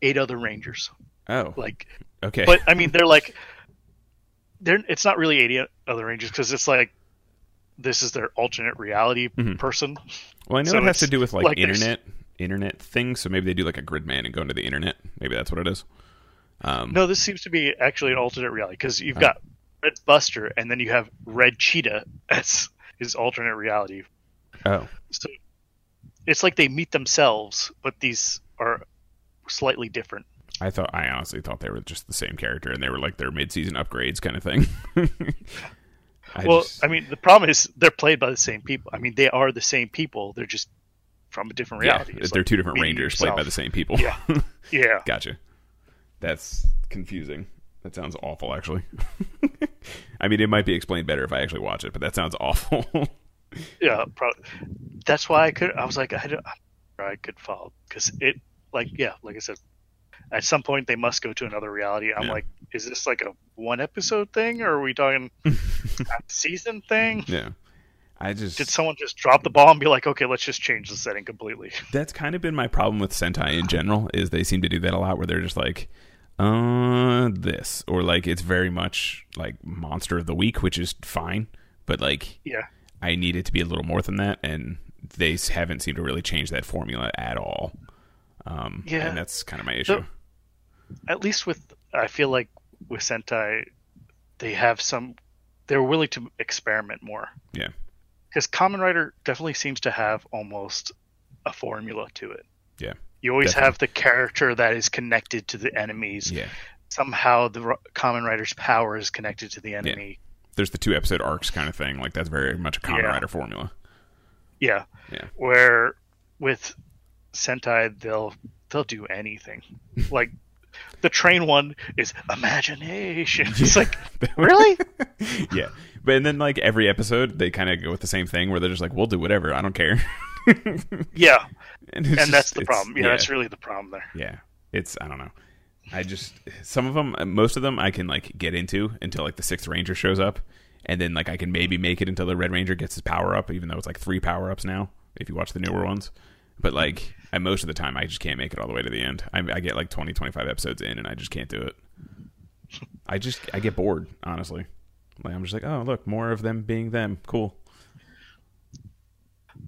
eight other Rangers. Oh, Like, okay. but I mean, *laughs* they're like, they're. It's not really eighty other Rangers because it's like this is their alternate reality Mhm. person. well, I know so it has to do with like, like there's- internet internet thing. So maybe they do like a Gridman and go into the internet. Maybe that's what it is. Um, No, this seems to be actually an alternate reality because you've Oh. got Red Buster and then you have Red Cheetah *laughs* as his alternate reality. Oh, So it's like they meet themselves, but these are slightly different. I thought I honestly thought they were just the same character, and they were like their mid-season upgrades kind of thing. *laughs* I well, just- I mean, the problem is they're played by the same people. I mean, they are the same people. They're just from a different reality. It's they're like two different rangers played by the same people. Yeah. *laughs* Yeah. gotcha. That's confusing. That sounds awful, actually. *laughs* I mean, it might be explained better if I actually watch it, but that sounds *laughs* awful. Yeah, pro- that's why I could. I was like, I don't. I could follow because it, like, yeah, like I said, at some point they must go to another reality. I'm Yeah. like, is this like a one episode thing, or are we talking *laughs* season thing? yeah, I just Did someone just drop the ball and be like, okay, let's just change the setting completely? *laughs* that's kind of been my problem with Sentai in general is they seem to do that a lot where they're just like uh this or like it's very much like monster of the week which is fine but like Yeah, I need it to be a little more than that and they haven't seemed to really change that formula at all um Yeah. and that's kind of my issue at least with I feel like with Sentai, they have some. They're willing to experiment more. Yeah. because Kamen Rider definitely seems to have almost a formula to it. Yeah, You always definitely. have the character that is connected to the enemies. yeah Somehow the Kamen Rider's power is connected to the enemy. there's the two episode arcs kind of thing like that's very much a common Yeah. rider formula Yeah. Yeah. Where with Sentai they'll they'll do anything. like the train one is imagination. It's like *laughs* really? *laughs* yeah but and then like every episode they kind of go with the same thing where they're just like we'll do whatever i don't care *laughs* Yeah. and, And just- that's the problem. Yeah, that's really the problem there. yeah it's i don't know i just some of them most of them i can like get into until like the sixth ranger shows up and then like i can maybe make it until the red ranger gets his power up even though it's like three power ups now if you watch the newer ones but like I, most of the time i just can't make it all the way to the end I, I get like 20 25 episodes in and i just can't do it i just i get bored honestly like i'm just like oh look more of them being them cool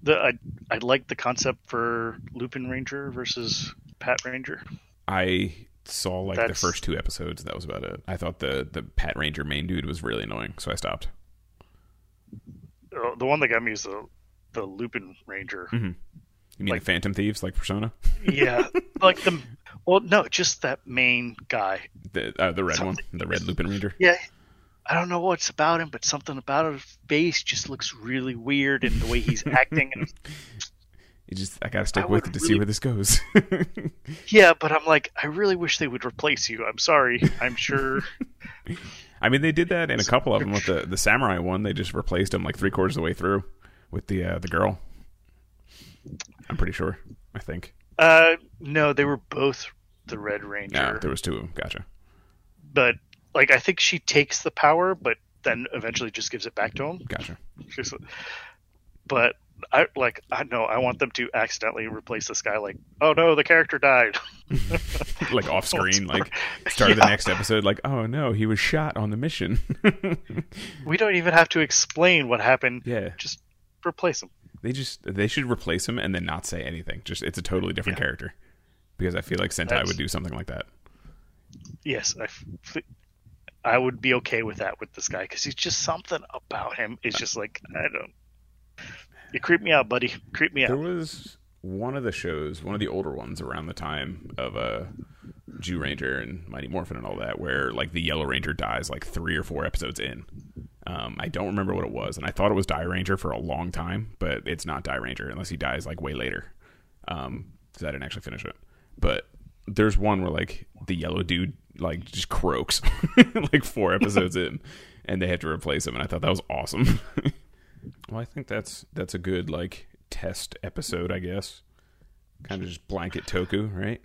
The I I like the concept for Lupin Ranger versus Pat Ranger. I saw like the first two episodes. That was about it. I thought the the Pat Ranger main dude was really annoying, so I stopped. Uh, The one that got me is the the Lupin Ranger. You mean Like- the Phantom Thieves, like Persona, yeah, *laughs* like the well, no, just that main guy. the uh, the red one, the red Lupin Ranger? Yeah, I don't know what's about him, but something about his face just looks really weird, and the way he's *laughs* acting. And, You just I gotta stick I with it to see where this goes. *laughs* yeah, but I'm like, I really wish they would replace you. I'm sorry. I'm sure. I mean, they did that in a couple of them with the the samurai one. They just replaced him like three quarters of the way through with the uh, the girl. I'm pretty sure. I think. Uh, no, they were both the Red Ranger. No, there was two of them. Gotcha. but like I think she takes the power, but then eventually just gives it back to him. Gotcha. But I like I know I want them to accidentally replace this guy. Like, oh no, the character died. *laughs* *laughs* like off screen, like start of the next episode, like oh no, he was shot on the mission. *laughs* We don't even have to explain what happened. yeah, Just replace him. They just they should replace him and then not say anything. Just it's a totally different Yeah. character because I feel like Sentai That's- would do something like that. Yes, I, f- I would be okay with that with this guy because he's just something about him. It's just like I don't. You creep me out, buddy. Creep me out. There was one of the shows, one of the older ones around the time of uh, Zyuranger and Mighty Morphin and all that, where like the Yellow Ranger dies like three or four episodes in. Um, I don't remember what it was, and I thought it was Dairanger for a long time, but it's not Dairanger unless he dies like way later. Um, because I didn't actually finish it. But there's one where like the yellow dude like just croaks *laughs* like four *laughs* episodes in, and they have to replace him, and I thought that was awesome. *laughs* well, I think that's that's a good like test episode, I guess. Kind of just blanket Toku, right?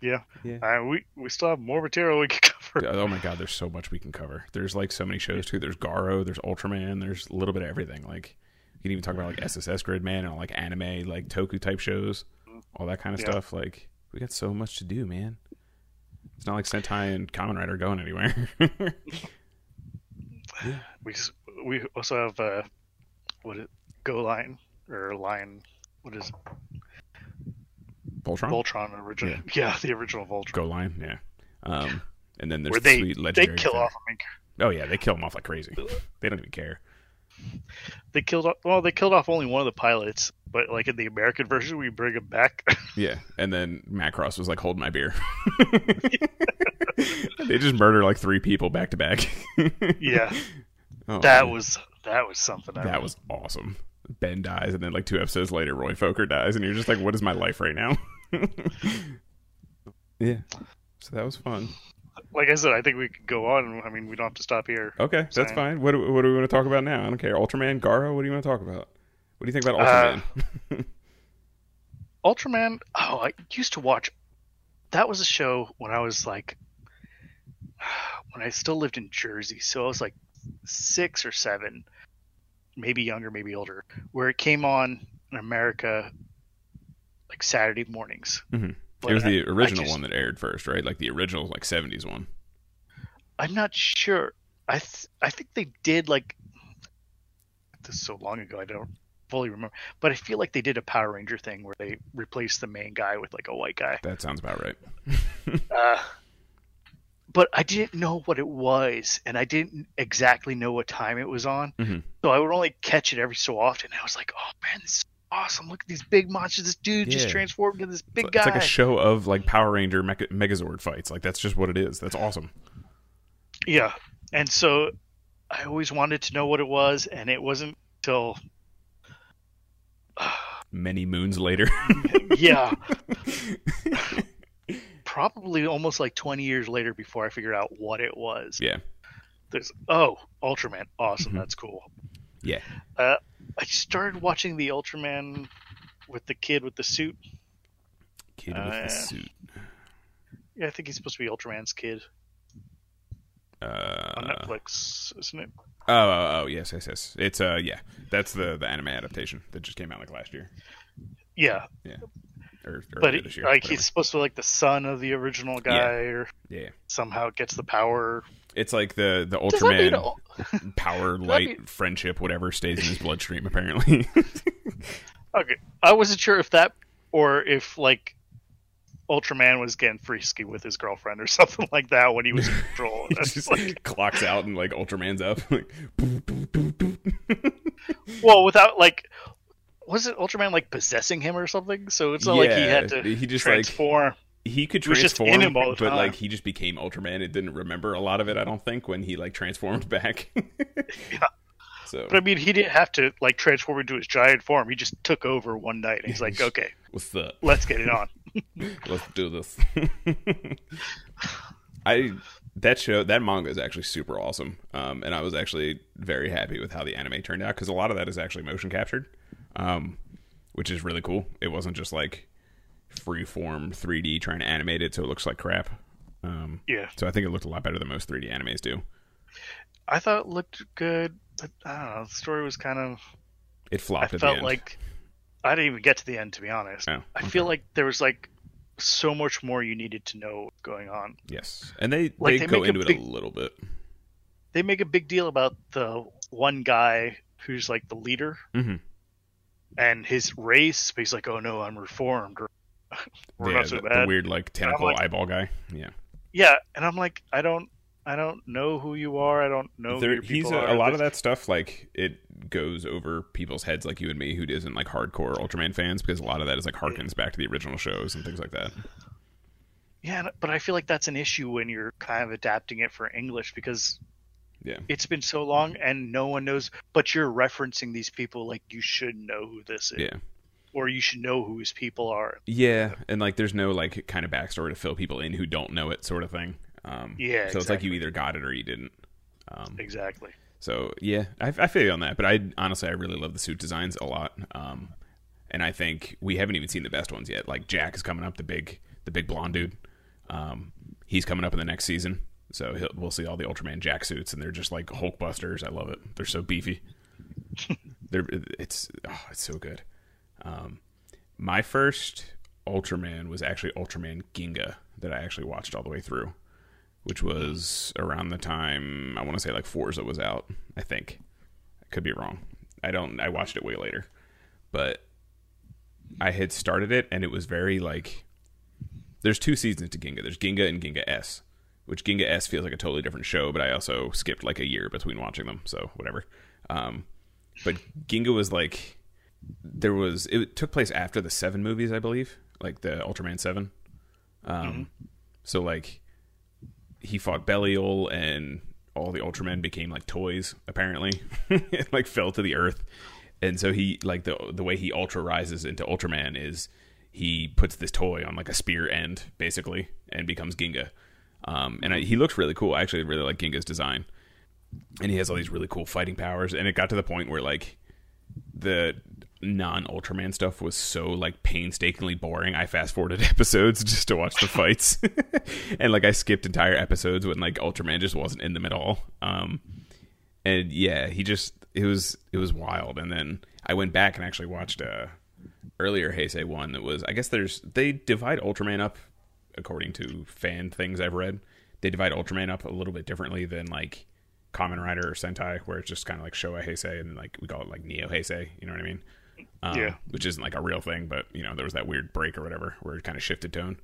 Yeah. Yeah. Uh, we we still have more material we could cover. Oh my god, there's so much we can cover. There's like so many shows too. There's Garo, there's Ultraman, there's a little bit of everything. Like you can even talk about like SSS Gridman and all, like anime, like Toku type shows, all that kind of Yeah. stuff. Like we got so much to do, man. It's not like Sentai and Kamen Rider going anywhere. *laughs* We we also have uh, what is GoLion or Line? What is it? Voltron, Voltron original. Yeah, the original Voltron. GoLion, yeah. Um, and then there's Where the they sweet they kill thing. off. I mean, Oh yeah, they kill them off like crazy. They don't even care. they killed off. Well, they killed off only one of the pilots, but like in the American *laughs* version, we bring him back. *laughs* Yeah, and then Macross was like, "Hold my beer." *laughs* they just murder like three people back to back. yeah, Oh, that man. was that was something. I that was awesome. Ben dies, and then like two episodes later, Roy Focker dies, and you're just like, "What is my life right now?" yeah, so that was fun. Like I said. I think we could go on. I mean, we don't have to stop here. Okay, that's fine. What do, what do we want to talk about now? I don't care. Ultraman, Garo. What do you want to talk about? What do you think about Uh, Ultraman? *laughs* Ultraman. Oh, I used to watch. That was a show when I was like, *sighs* when I still lived in Jersey. So I was like six or seven, maybe younger, maybe older, where it came on in America like Saturday mornings. Mhm. But it was the original just- one that aired first, right? Like the original like '70s one. I'm not sure. I th- I think they did like this is so long ago. I don't fully remember, but I feel like they did a Power Ranger thing where they replaced the main guy with like a white guy. That sounds about right. *laughs* Uh, but I didn't know what it was, and I didn't exactly know what time it was on. Mhm. So I would only catch it every so often. I was like, "Oh man, this is awesome! Look at these big monsters! This dude just transformed into this big It's guy." It's like a show of like Power Ranger Megazord fights. Like that's just what it is. That's awesome. Yeah, and so I always wanted to know what it was, and it wasn't until *sighs* Many moons later. *laughs* yeah, *laughs* probably almost like 20 years later before I figured out what it was. yeah. There's oh, Ultraman, awesome, Mhm. that's cool. Yeah. Uh, I started watching the Ultraman with the kid with the suit. Kid with Uh, the suit. Yeah, I think he's supposed to be Ultraman's kid on Uh, Netflix, isn't it? oh, oh, oh, yes, yes, yes. It's uh, yeah. That's the the anime adaptation that just came out like last year Yeah, or but it, this year. like whatever. he's supposed to be like the son of the original guy, or yeah. somehow gets the power. It's like the the Does mean Ultraman *laughs* power, light, mean- friendship, whatever stays in his bloodstream. Apparently. *laughs* Okay, I wasn't sure if that or if like Ultraman was getting frisky with his girlfriend or *laughs* something like that when he was in control. he just like, clocks out and like Ultraman's up. Like, boop, boop, boop, boop. well, without like, was it Ultraman like possessing him or something? So it's not like he had to he just, like, transform. He could just transform, in him all the but time. like he just became Ultraman. It didn't remember a lot of it. I don't think when he like transformed *laughs* back. Yeah. So But I mean, he didn't have to like transform into his giant form. He just took over one night, and he's like, *laughs* "Okay, what's up? *laughs* let's get it on." Let's do this. I that show that manga is actually super awesome, um, and I was actually very happy with how the anime turned out because a lot of that is actually motion captured, um, which is really cool. It wasn't just like freeform 3D trying to animate it so it looks like crap. Um, Yeah, so I think it looked a lot better than most 3D animes do. I thought it looked good, but I don't know. The story was kind of. It I flopped the felt end. like I didn't even get to the end, to be honest. Oh, I feel like there was like so much more you needed to know going on. yes, and they Like, they, they go make a into it a little bit. They make a big deal about the one guy who's like the leader Mhm. and his race. But he's like, "Oh no, I'm reformed." Or, *laughs* We're yeah, not so the, the weird like tentacle like- eyeball guy. Yeah. Yeah, and I'm like, I don't, I don't know who you are. I don't know. There- who he's a, are. a lot of that stuff like it goes over people's heads like you and me who isn't like hardcore ultraman fans because a lot of that is like harkens back to the original shows and things like that Yeah, but I feel like that's an issue when you're kind of adapting it for English because yeah it's been so long and no one knows. But you're referencing these people like you should know who this is, yeah or you should know who his people are. yeah and like there's no like kind of backstory to fill people in who don't know it sort of thing um Yeah, so it's like you either got it or you didn't um Exactly. So yeah, I, I feel you on that. But I honestly, I really love the suit designs a lot. Um, and I think we haven't even seen the best ones yet. Like Jack is coming up, the big, the big blonde dude. Um, he's coming up in the next season, so he'll, we'll see all the Ultraman Jack suits, and they're just like Hulk busters. I love it. They're so beefy. *laughs* they're it's oh, it's so good. Um, my first Ultraman was actually Ultraman Ginga that I actually watched all the way through which was around the time I want to say like Fourze was out. I think I could be wrong. I don't. I watched it way later, but I had started it and it was very like there's two seasons to Ginga. There's Ginga and Ginga S, which Ginga S feels like a totally different show, but I also skipped like a year between watching them, so whatever. Um, but Ginga was like there was it took place after the seven movies, I believe, like the Ultraman seven. Um, so like he fought Belial and all the Ultramen became like toys apparently, *laughs* it, like fell to the earth, and so he like the the way he ultra rises into Ultraman is he puts this toy on like a spear end basically and becomes Ginga. Um, and I, he looks really cool. I actually really like Ginga's design, and he has all these really cool fighting powers. And it got to the point where like the non Ultraman stuff was so like painstakingly boring. I fast forwarded *laughs* episodes just to watch the fights, *laughs* and like I skipped entire episodes when like Ultraman just wasn't in them at all. Um, and yeah, he just it was it was wild. And then I went back and actually watched a earlier Heisei one that was I guess there's they divide Ultraman up according to fan things I've read. They divide Ultraman up a little bit differently than like Kamen Rider or Sentai, where it's just kind of like Showa Heisei and like we call it like Neo Heisei. You know what I mean? Um, Yeah. Which isn't like a real thing, but you know there was that weird break or whatever where it kind of shifted tone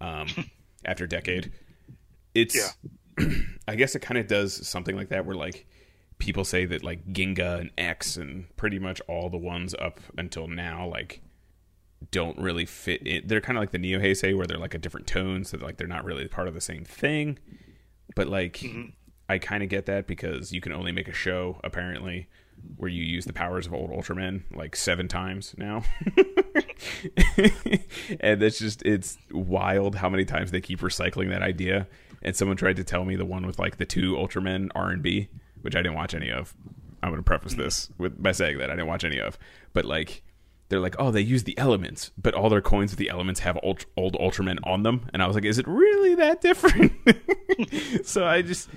um, *laughs* after a decade. It's yeah. *clears throat* I guess it kind of does something like that where like people say that like Ginga and X and pretty much all the ones up until now like don't really fit in. They're kind of like the Neo Heisei where they're like a different tone, so like they're not really part of the same thing. But like I kind of get that because you can only make a show apparently where you use the powers of old Ultraman like seven times now. *laughs* and it's just it's wild how many times they keep recycling that idea. And someone tried to tell me the one with like the two Ultramen R and B, which I didn't watch any of. I'm going to preface this with by saying that I didn't watch any of, but like they're like, oh, they use the elements, but all their coins with the elements have old, old Ultramen on them, and I was like, is it really that different? *laughs* so I just,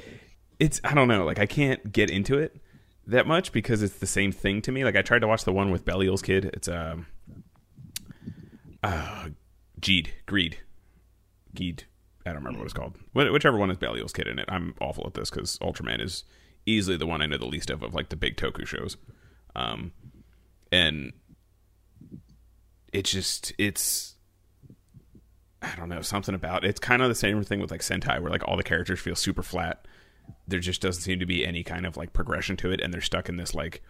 it's I don't know, like I can't get into it that much because it's the same thing to me. Like I tried to watch the one with Belial's kid. It's um, uh, Geed, Greed, Geed. I don't remember what it's called. Whichever one is Belial's kid in it. I'm awful at this because Ultraman is easily the one I know the least of of like the big Toku shows. Um, and it's just it's I don't know something about it's kind of the same thing with like Sentai where like all the characters feel super flat. There just doesn't seem to be any kind of like progression to it, and they're stuck in this like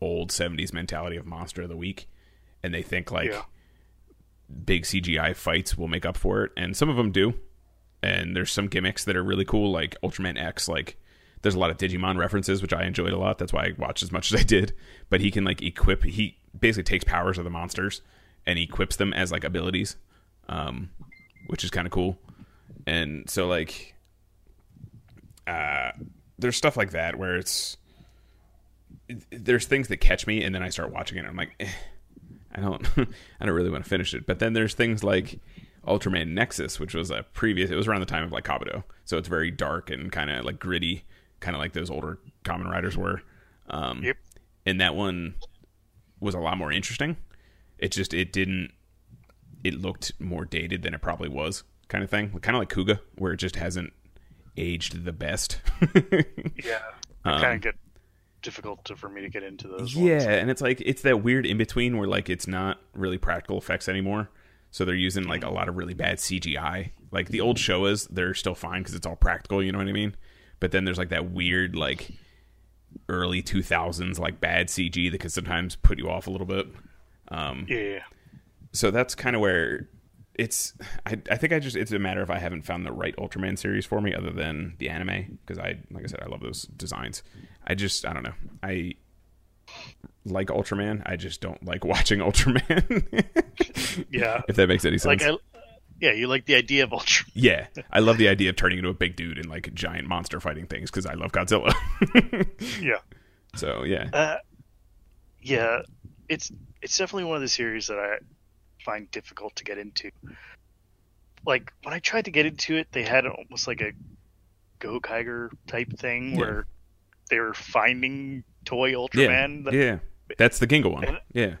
old '70s mentality of monster of the week, and they think like Yeah. big CGI fights will make up for it, and some of them do. And there's some gimmicks that are really cool, like Ultraman X. Like there's a lot of Digimon references, which I enjoyed a lot. That's why I watched as much as I did. But he can like equip. He basically takes powers of the monsters and equips them as like abilities, um, which is kind of cool. And so like, uh, there's stuff like that where it's there's things that catch me, and then I start watching it, and I'm like, eh, I don't, *laughs* I don't really want to finish it. But then there's things like Ultraman Nexus, which was a previous. It was around the time of like Kabuto, so it's very dark and kind of like gritty, kind of like those older Kamen Riders were. Um, Yep. And that one was a lot more interesting. It just it didn't. It looked more dated than it probably was, kind of thing. Kind of like Kuuga, where it just hasn't aged the best. *laughs* Yeah. Um, kind of get difficult to, for me to get into those. Yeah, Ones. and it's like it's that weird in between where like it's not really practical effects anymore. So they're using like a lot of really bad CGI. Like the old Showas, they're still fine because it's all practical. You know what I mean? But then there's like that weird like early 2000s like bad CG that can sometimes put you off a little bit. Um, Yeah. yeah. so that's kind of where it's I, I think i just it's a matter of i haven't found the right ultraman series for me other than the anime because i like i said i love those designs. I just i don't know. I like ultraman. I just don't like *laughs* watching ultraman. Yeah. *laughs* if that makes any sense. Like, I, yeah, you like the idea of Ultraman. yeah. I love the idea of turning into a big dude and like giant monster fighting things because i love godzilla. *laughs* Yeah. so yeah. Uh, yeah, it's it's definitely one of the series that I find difficult to get into. Like when I tried to get into it, they had almost like a Gokaiger type thing Yeah. where they were finding toy yeah Ultraman. that- yeah that's the ginga one And- yeah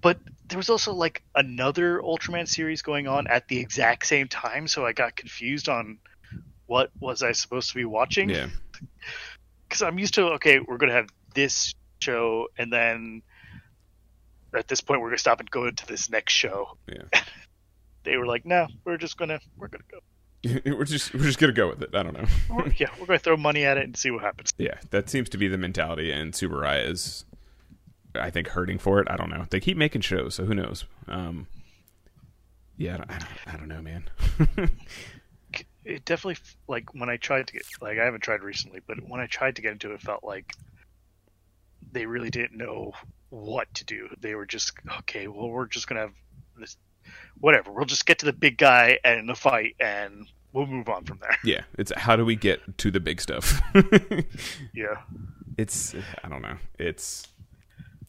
But there was also like another Ultraman series going on at the exact same time, so I got confused on what was I supposed to be watching. yeah *laughs* because I'm used to okay, we're gonna have this show and then at this point we're gonna stop and go into this next show. Yeah. *laughs* They were like, no, we're just gonna we're gonna go. *laughs* we're just we're just gonna go with it. I don't know. *laughs* We're- yeah, we're gonna throw money at it and see what happens. yeah, that seems to be the mentality, and Tsuburaya is, I think, hurting for it. I don't know. They keep making shows, so who knows? Um, yeah, I don't, I don't, I don't know, man. It definitely like when I tried to get like I haven't tried recently, but when I tried to get into it, it felt like they really didn't know what to do. They were just okay. Well, we're just gonna have this, whatever. We'll just get to the big guy and the fight, and we'll move on from there. yeah, it's how do we get to the big stuff? *laughs* Yeah, it's I don't know. It's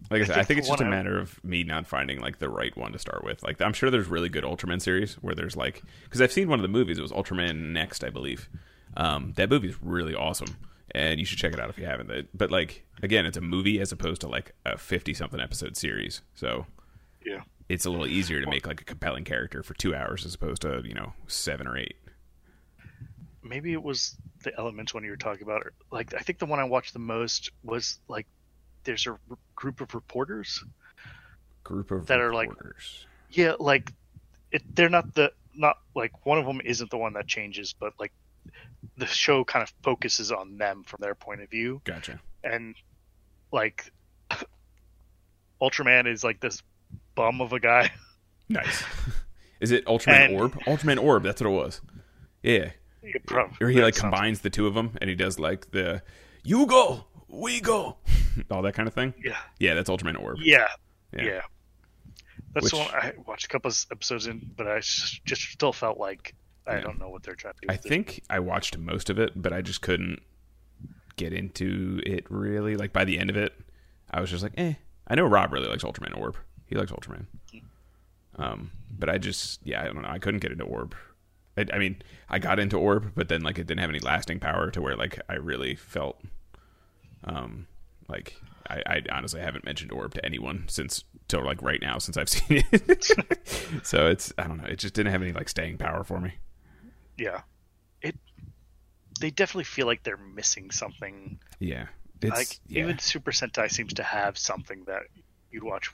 like I said, I think think it's just a matter of me not finding like the right one to start with. Like I'm sure there's really good Ultraman series where there's like because I've seen one of the movies. It was Ultraman Next, I believe. Um, that movie is really awesome, and you should check it out if you haven't. But like again, it's a movie as opposed to like a fifty something episode series, so yeah. it's a little easier to make like a compelling character for two hours as opposed to you know seven or eight. Maybe it was the elements one you were talking about. Like I think the one I watched the most was like there's a r- group of reporters. Group of That are, like- Yeah, like it, they're not the not like one of them isn't the one that changes, but like the show kind of focuses on them from their point of view, Gotcha. and like *laughs* Ultraman is like this bum of a guy. *laughs* Nice. Is it Ultraman And- Orb? Ultraman Orb. That's what it was. Yeah. It prob- Or he like combines the two of them, and he does like the "you go, we go," *laughs* all that kind of thing. Yeah, Yeah, that's Ultraman Orb. yeah, Yeah. yeah. That's the one I watched a couple episodes in, but I just still felt like I Yeah. don't know what they're trying to do. I with it. think I watched most of it, but I just couldn't get into it really. Like by the end of it, I was just like, eh. I know Rob really likes Ultraman Orb. He likes Ultraman. Um, but I just, yeah, I don't know. I couldn't get into Orb. I, I mean, I got into Orb, but then like it didn't have any lasting power to where like I really felt, um, like I, I honestly haven't mentioned Orb to anyone since till like right now since I've *laughs* seen it. *laughs* so it's I don't know. It just didn't have any like staying power for me. Yeah, it. They definitely feel like they're missing something Yeah, it's like yeah. even Super Sentai seems to have something that you'd watch.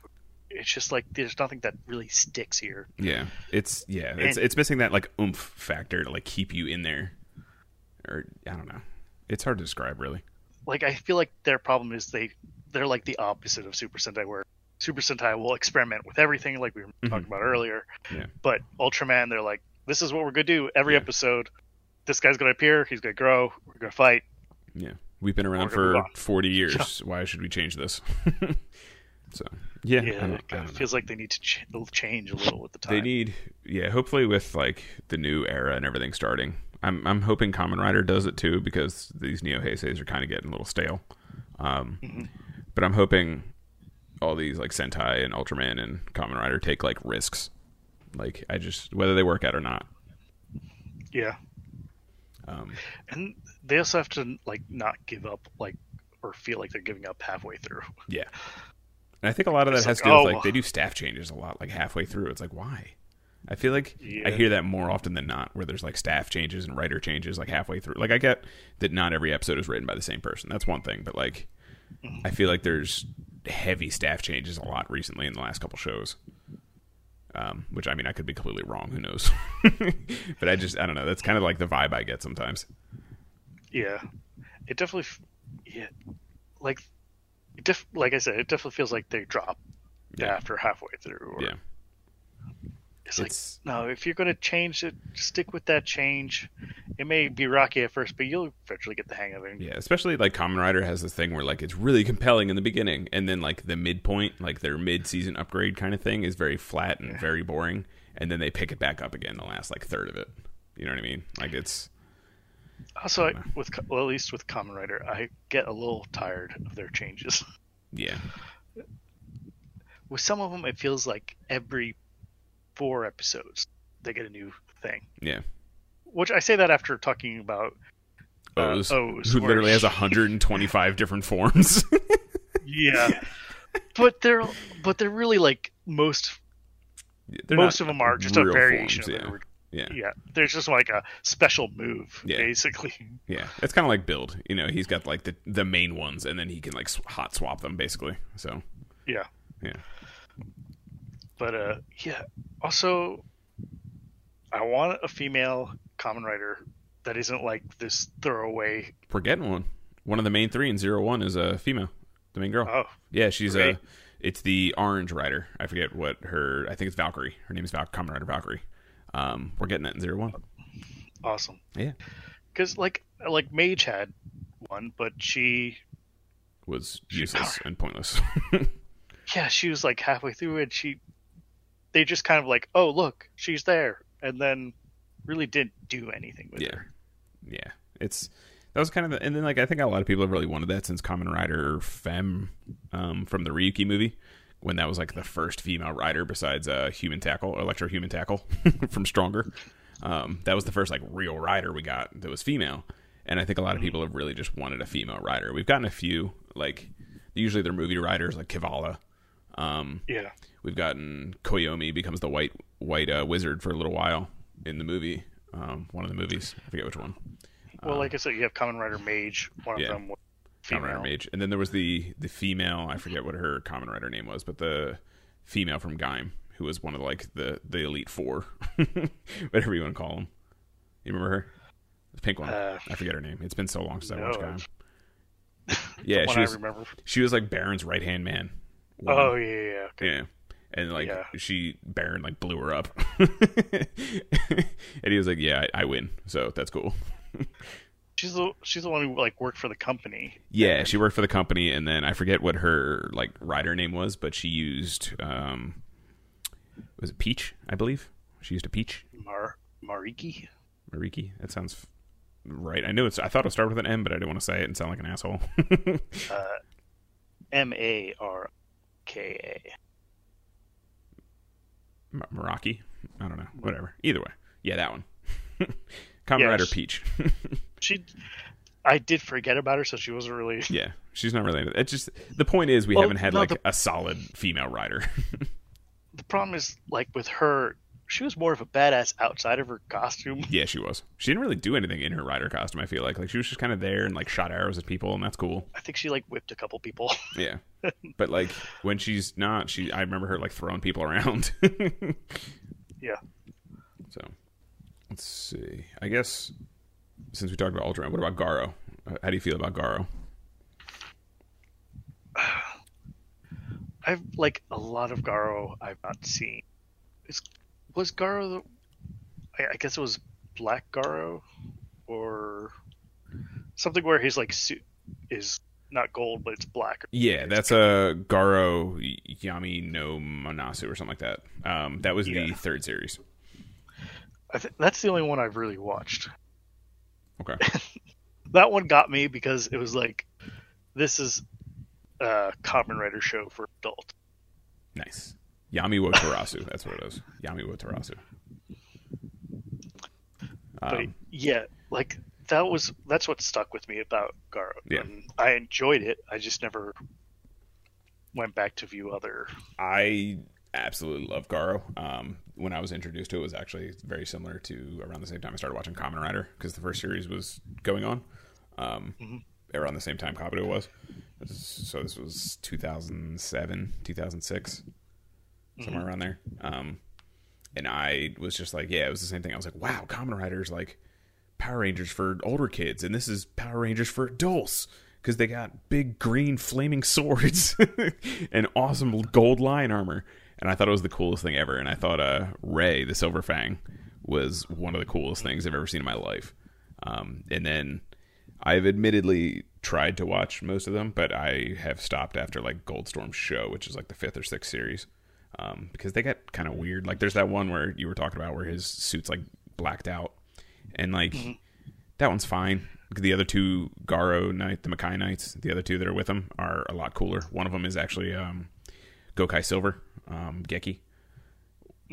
It's just like there's nothing that really sticks here. Yeah, it's yeah, it's And- it's missing that like oomph factor to like keep you in there, or I don't know. It's hard to describe really. Like I feel like their problem is they they're like the opposite of Super Sentai, where Super Sentai will experiment with everything, like we were talking about earlier. Mm-hmm. Yeah. But Ultraman, they're like, this is what we're gonna do every Yeah. episode. This guy's gonna appear. He's gonna grow. We're gonna fight. Yeah, we've been around for forty *laughs* years. Why should we change this? *laughs* so yeah, Yeah, it don't know. feels like they need to ch- change a little with the time. They need yeah. Hopefully with like the new era and everything starting, I'm I'm hoping Kamen Rider does it too because these Neo Heiseis are kind of getting a little stale. Um, Mhm. but I'm hoping all these like Sentai and Ultraman and Kamen Rider take like risks. Like I just whether they work out or not. yeah, Um, and they also have to like not give up, like or feel like they're giving up halfway through. yeah, and I think a lot of that It's has like, to do with oh. like they do staff changes a lot, like halfway through. It's like why? I feel like I hear that more often than not, where there's like staff changes and writer changes like halfway through. Like I get that not every episode is written by the same person. That's one thing, but like I feel like there's heavy staff changes a lot recently in the last couple shows. Um, which I mean, I could be completely wrong. Who knows? *laughs* but I just I don't know. That's kind of like the vibe I get sometimes. Yeah, it definitely, yeah, like, it def- like I said, it definitely feels like they drop Yeah. after halfway through. Or Yeah. It's like no, if you're gonna change it, stick with that change. It may be rocky at first, but you'll eventually get the hang of it. Yeah, especially like Kamen Rider has this thing where like it's really compelling in the beginning, and then like the midpoint, like their mid-season upgrade kind of thing, is very flat and very boring, and then they pick it back up again the last like third of it. You know what I mean? Like it's Also, I, with well, at least with Kamen Rider, I get a little tired of their changes. yeah, with some of them, it feels like every four episodes they get a new thing. yeah. Which I say that after talking about uh, O's, O's, who literally has 125 different forms. *laughs* yeah, but they're but they're really like most They're most of them are just a variation forms, of yeah. yeah, yeah. There's just like a special move, Yeah. basically. yeah. It's kind of like build. You know, he's got like the the main ones, and then he can like sw- hot swap them basically. So Yeah. yeah, But uh, yeah. Also, I want a female Kamen Rider that isn't like this throwaway. We're getting one. One of the main three in Zero-One is a female, the main girl. Oh, Yeah, she's Great. a. It's the orange rider. I forget what her. I think it's Valkyrie. Her name is Val, Kamen Rider Valkyrie. Um, we're getting that in Zero-One. awesome. Yeah, Because like like Mage had one, but she was useless and pointless. *laughs* yeah she was like halfway through and she they just kind of like oh look she's there and then really didn't do anything with yeah, her. yeah. It's that was kind of the, and then like I think a lot of people have really wanted that since Kamen Rider Femme um, from the Ryuki movie when that was like the first female rider besides uh, Human Tackle, Electro Human Tackle *laughs* from Stronger. Um, that was the first like real rider we got that was female, and I think a lot of people have really just wanted a female rider. We've gotten a few like usually they're movie riders like Kivala. Um, Yeah. We've gotten Koyomi becomes the white white uh, wizard for a little while in the movie. Um, one of the movies, I forget which one. Well, like I said, you have Kamen Rider Mage. One yeah. of them was female. Rider Mage, and then there was the the female. I forget what her Kamen Rider name was, but the female from Gaim, who was one of the, like the the elite four, *laughs* whatever you want to call them. You remember her? The pink one. Uh, I forget her name. It's been so long since I no, watched I've- Gaim. Yeah, *laughs* she I was remember. she was like Baron's right hand man. One. Oh yeah, yeah, yeah. Okay. Yeah. And like Yeah. she Baron like blew her up. *laughs* and he was like, Yeah, I, I win. So that's cool. *laughs* She's the she's the one who like worked for the company. Yeah, she worked for the company and then I forget what her like rider name was, but she used um was it Peach, I believe? She used a Peach. Mar Mariki. Mariki. That sounds right. I knew it's I thought it would start with an M, but I didn't want to say it and sound like an asshole. *laughs* uh, M A R K A. M- Meraki? I don't know. Whatever. Either way. Yeah, that one. *laughs* Kamen Yeah, Rider she- Peach. *laughs* She, I did forget about her, so she wasn't really. *laughs* Yeah, she's not really. It's just the point is we Well, haven't had no, like the- a solid female rider. The problem is like with her, she was more of a badass outside of her costume. *laughs* yeah, she was. She didn't really do anything in her rider costume. I feel like like she was just kind of there and like shot arrows at people, and that's cool. I think she like whipped a couple people. *laughs* Yeah, but like when she's not, she I remember her like throwing people around. *laughs* yeah. so let's see. I guess since we talked about Ultraman, what about Garo? Uh, How do you feel about Garo? *sighs* I've like a lot of Garo I've not seen. Is was Garo the? I, I guess it was Black Garo, or something where his like suit is not gold but it's black. Yeah, that's a Garo Yami no Manasu or something like that. Um, that was the third series. I th- that's the only one I've really watched. Okay. *laughs* That one got me because it was like, this is a Kamen Rider show for adults. Nice. Yami wo Terasu. That's what it is. Yami wo Terasu. But Um, yeah, like that was that's what stuck with me about Garo. Yeah. And I enjoyed it. I just never went back to view other. I absolutely love Garo. Um, when I was introduced to it, it was actually very similar to around the same time I started watching Kamen Rider because the first series was going on. Um, Around the same time Kabuto was. So this was 2007, 2006, somewhere around there. Um, and I was just like, yeah, it was the same thing. I was like, wow, Kamen Rider's like Power Rangers for older kids, and this is Power Rangers for adults because they got big green flaming *laughs* swords and awesome gold lion armor. And I thought it was the coolest thing ever. And I thought uh, Ray, the Silver Fang, was one of the coolest things I've ever seen in my life. Um, and then I've admittedly tried to watch most of them, but I have stopped after like Goldstorm's show, which is like the fifth or sixth series, um, because they get kind of weird. Like there's that one where you were talking about where his suit's like blacked out, and like that one's fine. The other two Garo Knight, the Makai Knights, the other two that are with him are a lot cooler. One of them is actually um, Gokai Silver, um, Geki.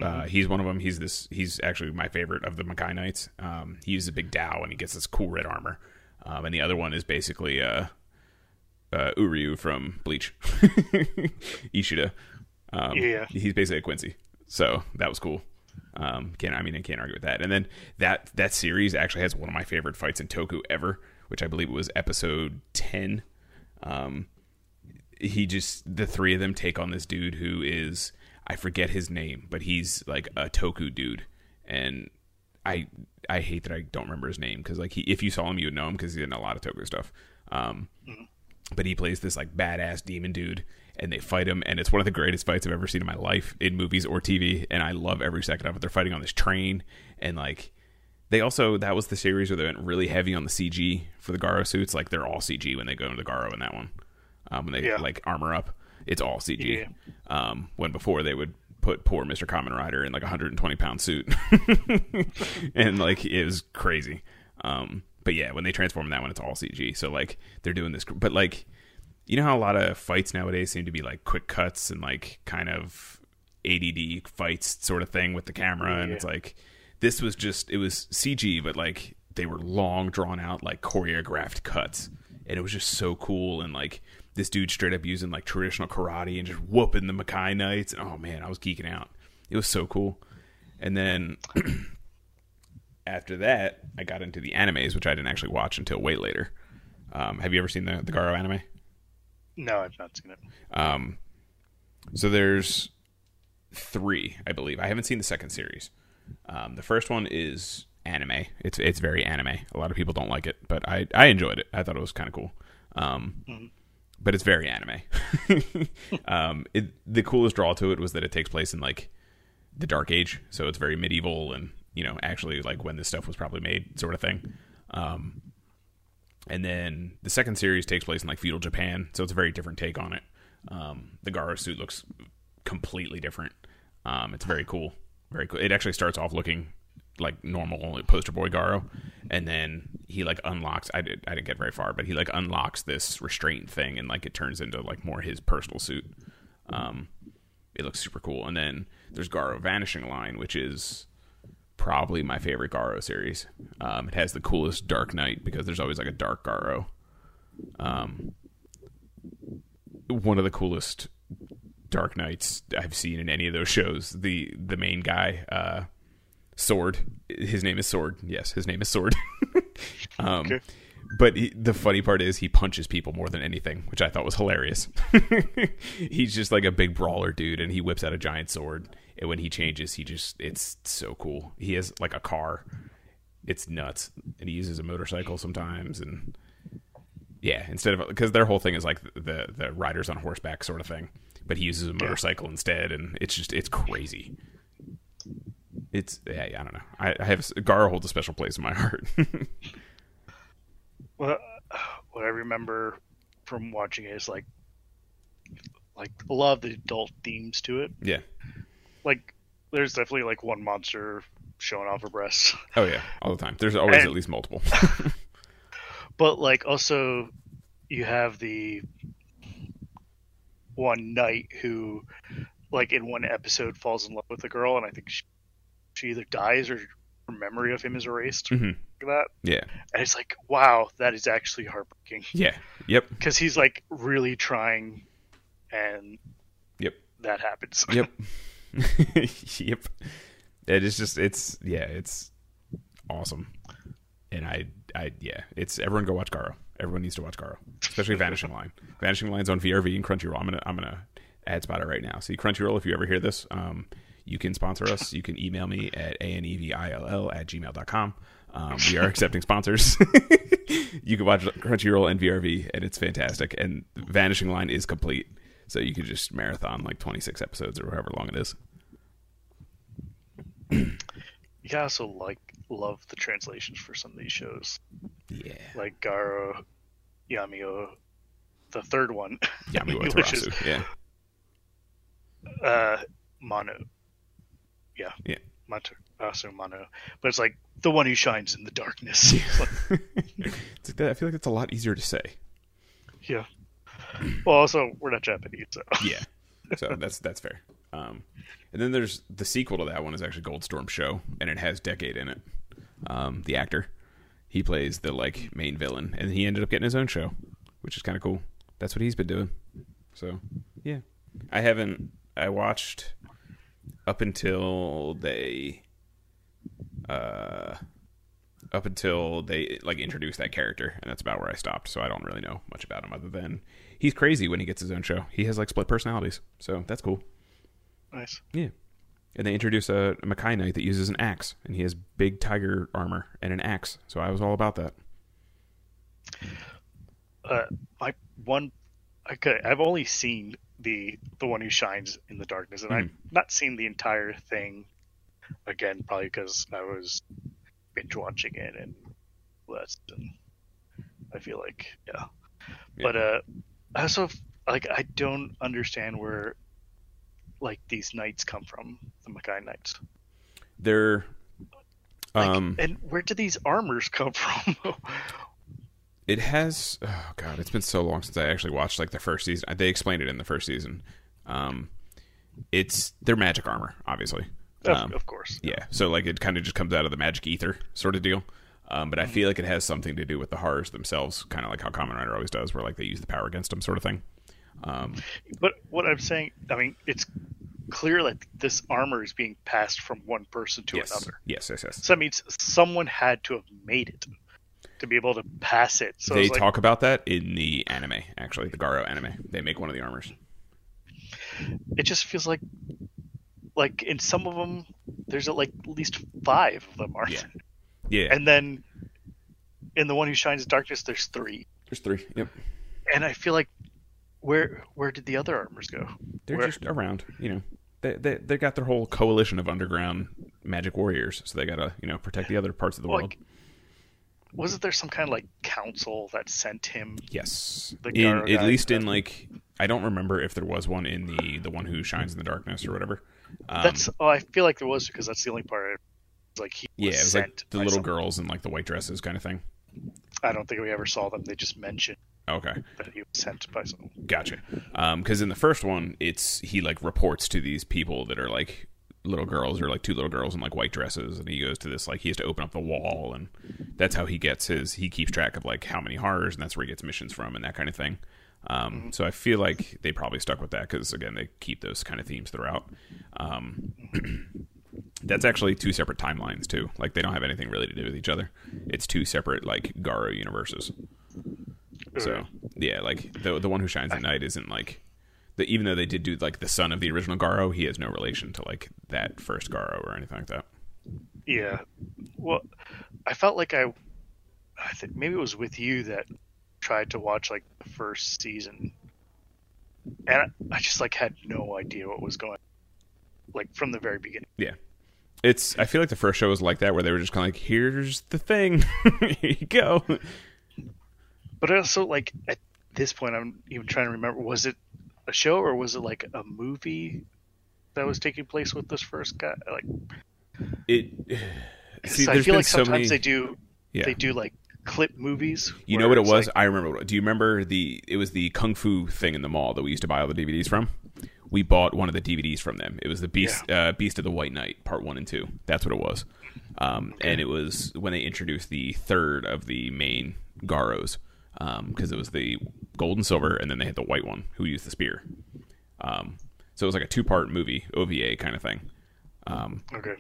Uh, he's one of them. He's this. He's actually my favorite of the Makai Knights. Um, he uses a big Dao and he gets this cool red armor. Um, and the other one is basically uh, uh, Uryu from Bleach, *laughs* Ishida. Um, Yeah. he's basically a Quincy. So that was cool. Um, can't I mean I can't argue with that. And then that that series actually has one of my favorite fights in Toku ever, which I believe was episode ten. Um, he just the three of them take on this dude who is I forget his name, but he's like a Toku dude, and I I hate that I don't remember his name because like he, if you saw him, you would know him because he's in a lot of Toku stuff. Um, but he plays this like badass demon dude, and they fight him, and it's one of the greatest fights I've ever seen in my life in movies or TV, and I love every second of it. They're fighting on this train, and like they also that was the series where they went really heavy on the CG for the Garo suits. Like they're all CG when they go into the Garo in that one. Um, when they Yeah. like armor up, it's all CG. Yeah. Um, when before they would put poor Mister Kamen Rider in like a 120 pound suit, *laughs* and like it was crazy. Um, but yeah, when they transform in that one, it's all CG. So like they're doing this, but like you know how a lot of fights nowadays seem to be like quick cuts and like kind of ADD fights sort of thing with the camera, and it's like this was just it was CG, but like they were long, drawn out, like choreographed cuts, and it was just so cool. And like this dude straight up using like traditional karate and just whooping the Makai Knights, and oh man, I was geeking out. It was so cool. And then *clears throat* after that, I got into the animes, which I didn't actually watch until way later. Um, have you ever seen the the Garo anime? No, I've not seen it. Um, so there's three, I believe. I haven't seen the second series. Um, the first one is anime. It's it's very anime. A lot of people don't like it, but I I enjoyed it. I thought it was kind of cool. Um, but it's very anime. *laughs* um, it, the coolest draw to it was that it takes place in like the Dark Age, so it's very medieval and you know actually like when this stuff was probably made, sort of thing. Um, and then the second series takes place in like feudal Japan, so it's a very different take on it. Um, the Garo suit looks completely different. Um, it's very cool, very cool. It actually starts off looking like normal poster boy Garo, and then he like unlocks. I did I didn't get very far, but he like unlocks this restraint thing, and like it turns into like more his personal suit. Um, it looks super cool. And then there's Garo Vanishing Line, which is probably my favorite Garo series. Um, it has the coolest Dark Knight because there's always like a Dark Garo. Um, one of the coolest Dark Knights I've seen in any of those shows. The the main guy, uh, Sword. His name is Sword. Yes, his name is Sword. *laughs* um, Okay. But he, the funny part is he punches people more than anything, which I thought was hilarious. *laughs* He's just like a big brawler dude, and he whips out a giant sword. And when he changes, he just—it's so cool. He has like a car. It's nuts, and he uses a motorcycle sometimes, and yeah, instead of because their whole thing is like the the riders on horseback sort of thing, but he uses a motorcycle instead, and it's just it's crazy. It's yeah, I don't know. I, I have Garo holds a special place in my heart. *laughs* Well, what I remember from watching it is like, like a lot of the adult themes to it. yeah. Like, there's definitely like one monster showing off her breasts, *laughs* Oh yeah, all the time. There's always And- at least multiple. *laughs* but like also you have the one knight who, like in one episode, falls in love with a girl, and I think she, she either dies or her memory of him is erased. Mhm. Like that, yeah. and it's like, wow, that is actually heartbreaking Yeah. Yep. because he's like really trying, and Yep. that happens. Yep. *laughs* *laughs* yep. It is just it's yeah, it's awesome. And I I yeah, it's everyone go watch Garo. Everyone needs to watch Garo. Especially Vanishing Line. Vanishing Line's on VRV and Crunchyroll. I'm gonna I'm gonna ad spot it right now. See Crunchyroll, if you ever hear this, um, you can sponsor us. You can email me at anevill at gmail.com. Um, we are accepting sponsors. *laughs* you can watch Crunchyroll and VRV, and it's fantastic. And Vanishing Line is complete, so you could just marathon like 26 episodes or however long it is. *clears throat* You also like love the translations for some of these shows, Yeah, like Garo, Yamio, the third one, Yami *laughs* Which is-. Yeah, uh, Mano. Yeah. Yeah. Matarasu Mano. But it's like the one who shines in the darkness. *laughs* *laughs* It's like I feel like it's a lot easier to say. yeah. Well, also we're not Japanese, so *laughs* Yeah, so *laughs* that's that's fair. Um, and then there's the sequel to that one is actually Goldstorm Show, and it has Decade in it. Um, the actor, he plays the like main villain, and he ended up getting his own show, which is kind of cool. That's what he's been doing. So yeah, I haven't. I watched up until they, uh, up until they like introduced that character, and that's about where I stopped. So I don't really know much about him other than he's crazy when he gets his own show. He has like split personalities, so that's cool. Nice. Yeah. And they introduce a, a Makai Knight that uses an axe, and he has big tiger armor and an axe. So I was all about that. Uh, my one, okay, I've only seen the the one who shines in the darkness, and I've not seen the entire thing. Again, probably because I was binge watching it and less, and I feel like yeah. Yeah. But uh, I also like I don't understand where like these knights come from, the Makai knights. They're Like, um and where do these armors come from? *laughs* it has oh god it's been so long since i actually watched like the first season they explained it in the first season um it's their magic armor obviously of, um, of course. yeah so like it kind of just comes out of the magic ether sort of deal um, but i feel like it has something to do with the horrors themselves kind of like how Kamen Rider always does where like they use the power against them sort of thing. Um But what I'm saying, I mean, it's clear that this armor is being passed from one person to yes. another. yes yes yes. So that means someone had to have made it to be able to pass it. So they it's like, talk about that in the anime actually the garo anime. They make one of the armors. It just feels like, like in some of them, there's like at least five of them, aren't Yeah. Yeah And then in the one who shines in darkness, there's three. there's three yep And I feel like, where where did the other armors go? They're Where- just around, you know. They, they they got their whole coalition of underground magic warriors, so they gotta you know protect the other parts of the world. Like, wasn't there some kind of like council that sent him? yes, in at least in like I don't remember if there was one in the the one who shines in the darkness or whatever. Um, That's oh, I feel like there was because that's the only part. Like he yeah, was it was sent like the little girls in like the white dresses kind of thing. I don't think we ever saw them. They just mentioned Okay, that he was sent by someone. gotcha. Because in the first one, it's he like reports to these people that are like little girls or like two little girls in like white dresses, and he goes to this like he has to open up the wall, and that's how he gets his. He keeps track of like how many horrors, and that's where he gets missions from, and that kind of thing. Um, so I feel like they probably stuck with that because again they keep those kind of themes throughout. Um, *clears throat* that's actually two separate timelines too. Like they don't have anything really to do with each other. It's two separate like Garo universes. Hmm. So yeah, like the the one who shines at night isn't like the even though they did do like the son of the original Garo, he has no relation to like that first Garo or anything like that. Yeah. Well, I felt like I, I think maybe it was with you that tried to watch like the first season, and I, I just like had no idea what was going, like from the very beginning. Yeah. It's I feel like the first show was like that where they were just kind of like here's the thing. *laughs* Here you go. But also like at this point, I'm even trying to remember was it a show or was it like a movie that was taking place with this first guy? Like, it *sighs* See, I feel like so sometimes many they do Yeah. they do like clip movies. You know what it was? like- I remember. what- Do you remember the? It was the kung fu thing in the mall that we used to buy all the DVDs from. We bought one of the DVDs from them. It was the Beast, uh, Beast of the White Knight, Part One and Two. That's what it was. Um, And it was when they introduced the third of the main Garos, because it was the gold and silver, and then they had the white one who used the spear. Um, so it was like a two-part movie, OVA kind of thing. Um, okay.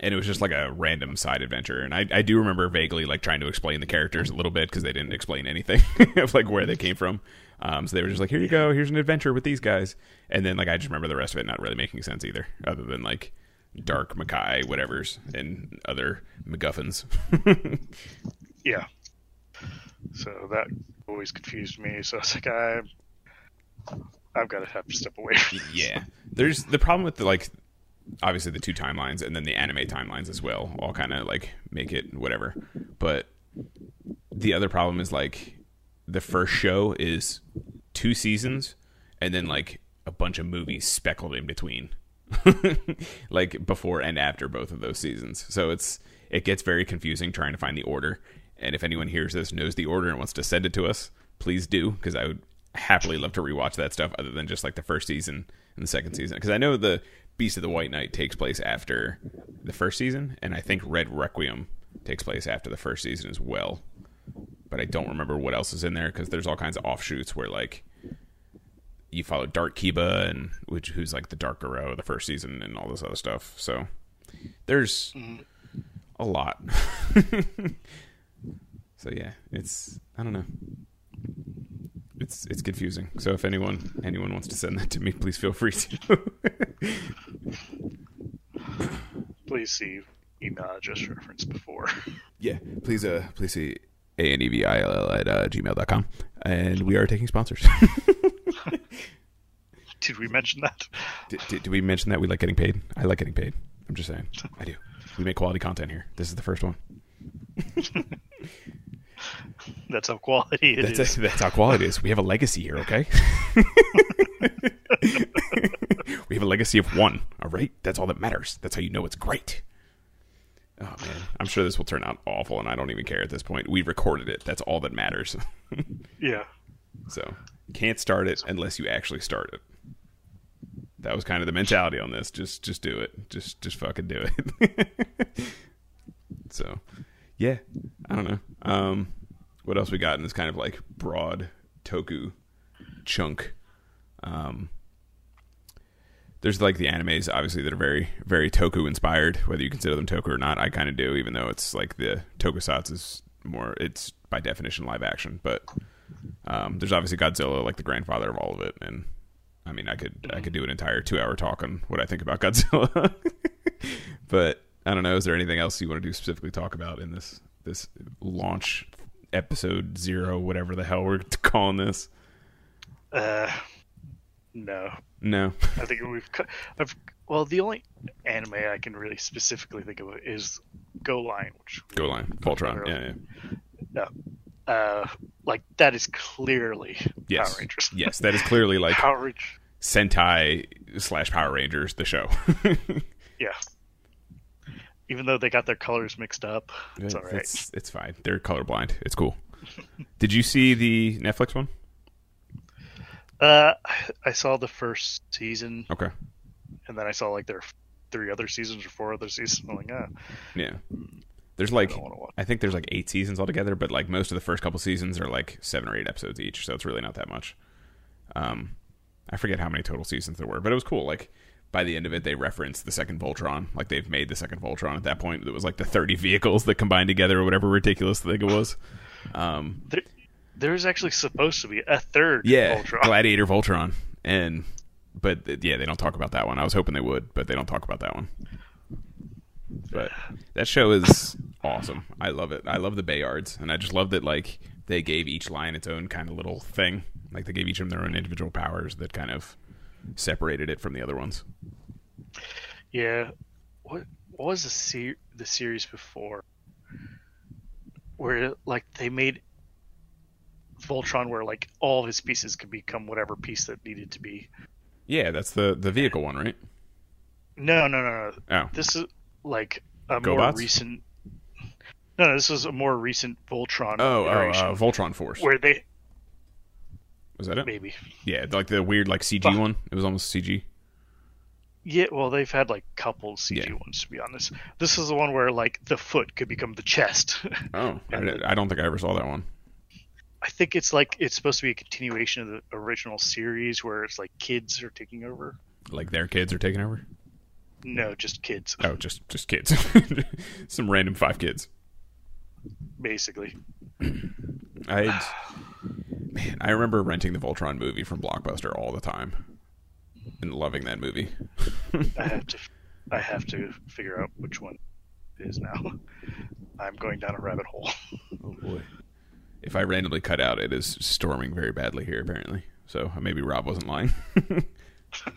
and it was just like a random side adventure and I, I do remember vaguely like trying to explain the characters a little bit because they didn't explain anything *laughs* of like where they came from um, so they were just like here you go here's an adventure with these guys and then like i just remember the rest of it not really making sense either other than like dark Makai whatevers and other macguffins *laughs* Yeah. So that always confused me. So I was like, I, I've got to have to step away. Yeah there's the problem with the like obviously the two timelines and then the anime timelines as well all kind of like make it whatever but the other problem is like the first show is two seasons and then like a bunch of movies speckled in between. *laughs* Like before and after both of those seasons. So it's it gets very confusing trying to find the order. And if anyone hears this knows the order and wants to send it to us please do because i would happily love to rewatch that stuff other than just like the first season and the second season. Because i know the beast of the white knight takes place after the first season and i think red requiem takes place after the first season as well. But i don't remember what else is in there because there's all kinds of offshoots where like you follow Dark Kiba and which who's like the Dark Garo of the first season and all this other stuff. So there's a lot. *laughs* so yeah, it's I don't know. it's it's confusing. So if anyone anyone wants to send that to me, please feel free to. *laughs* Please see email address reference before. *laughs* yeah, please uh please see a n e v i l l at uh, gmail.com. and we are taking sponsors. *laughs* Did we mention that? did, did, did we mention that we like getting paid? I like getting paid. I'm just saying, *laughs* I do. We make quality content here. This is the first one. *laughs* That's how quality it is. That's, that's how quality is. We have a legacy here, okay? we have a legacy of one, all right? That's all that matters. That's how you know it's great. Oh man, I'm sure this will turn out awful, and I don't even care at this point. We recorded it. That's all that matters. Yeah. so can't start it unless you actually start it. That was kind of the mentality on this. Just just do it. Just just fucking do it. *laughs* so yeah, I don't know. Um, what else we got in this kind of like broad toku chunk? Um, there's like the animes, obviously, that are very, very toku inspired. Whether you consider them toku or not, I kind of do, even though it's like the tokusatsu is more, it's by definition live action. But um, there's obviously Godzilla, like the grandfather of all of it, and I mean, I could, I could do an entire two hour talk on what I think about Godzilla. *laughs* but I don't know. Is there anything else you want to do specifically talk about in this this launch episode zero, whatever the hell we're *laughs* calling this? Uh, no. No. I think we've. I've, well, the only anime I can really specifically think of is GoLion, which GoLion. Voltron. Yeah, yeah. no, uh, like that is clearly Yes. Power Rangers. Yes, that is clearly like Power Rangers. Sentai slash Power Rangers, the show. *laughs* Yeah. Even though they got their colors mixed up, it's all right. It's, it's fine. They're colorblind. It's cool. *laughs* Did you see the Netflix one? Uh, I saw the first season, Okay. and then I saw like their three other seasons or four other seasons. I'm like, ah, Yeah. There's like watch. I think there's like eight seasons altogether, but like most of the first couple seasons are like seven or eight episodes each, so it's really not that much. Um, I forget how many total seasons there were, but it was cool. Like by the end of it, they referenced the second Voltron. Like they've made the second Voltron at that point. It was like the 30 vehicles that combined together or whatever ridiculous thing it was. Um, there, there's actually supposed to be a third yeah, Voltron. Gladiator Voltron, and but yeah, they don't talk about that one. I was hoping they would, but they don't talk about that one. But *sighs* that show is awesome. I love it. I love the Bayards, and I just love that like they gave each line its own kind of little thing. Like they gave each of them their own individual powers that kind of separated it from the other ones. Yeah. What what was the ser- the series before? Where like they made Voltron where like all of his pieces could become whatever piece that needed to be. Yeah, that's the the vehicle one, right? No, no, no, no. Oh, This is like a more GoBots? recent. No, no, this was a more recent Voltron. oh, oh, uh, Voltron Force. where they Was that it? maybe. Yeah, like the weird like CG Fuck. one. It was almost CG. Yeah, well, they've had like couple CG Yeah. ones to be honest. This is the one where like the foot could become the chest. *laughs* Oh, I, I don't think I ever saw that one. I think it's like it's supposed to be a continuation of the original series where it's like kids are taking over. Like their kids are taking over. No, just kids, Oh, just just kids. *laughs* Some random five kids. basically. I *sighs* man, I remember renting the Voltron movie from Blockbuster all the time and loving that movie. I *laughs* have to, I have to figure out which one it is now. *laughs* I'm going down a rabbit hole. Oh boy. If I randomly cut out, it is storming very badly here apparently. So maybe Rob wasn't lying.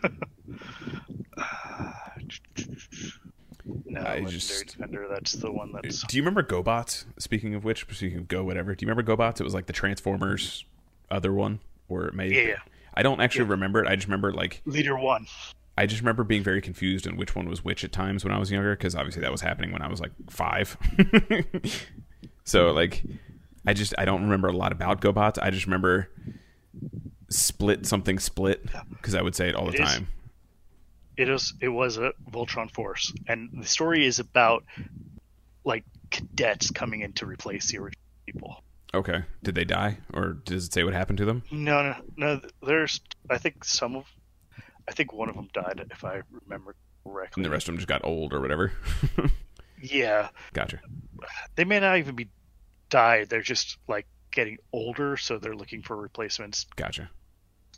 *laughs* No, I just- Defender. That's the one that's. Do you remember GoBots? Speaking of which, speaking of Go, whatever. Do you remember GoBots? It was like the Transformers other one, or it may. Yeah, yeah. I don't actually remember it. I just remember like Leader one. I just remember being very confused on which one was which at times when I was younger because obviously that was happening when I was like five. *laughs* so like, I just I don't remember a lot about GoBots. I just remember split something split because I would say it all the It is. time. It is. It was a Voltron Force, and the story is about like cadets coming in to replace the original people. Okay, did they die or does it say what happened to them? No, no, no. There's. I think some of. I think one of them died, if I remember correctly. And the rest of them just got old or whatever. *laughs* Yeah, gotcha. they may not even be died. They're just like getting older, so they're looking for replacements. Gotcha.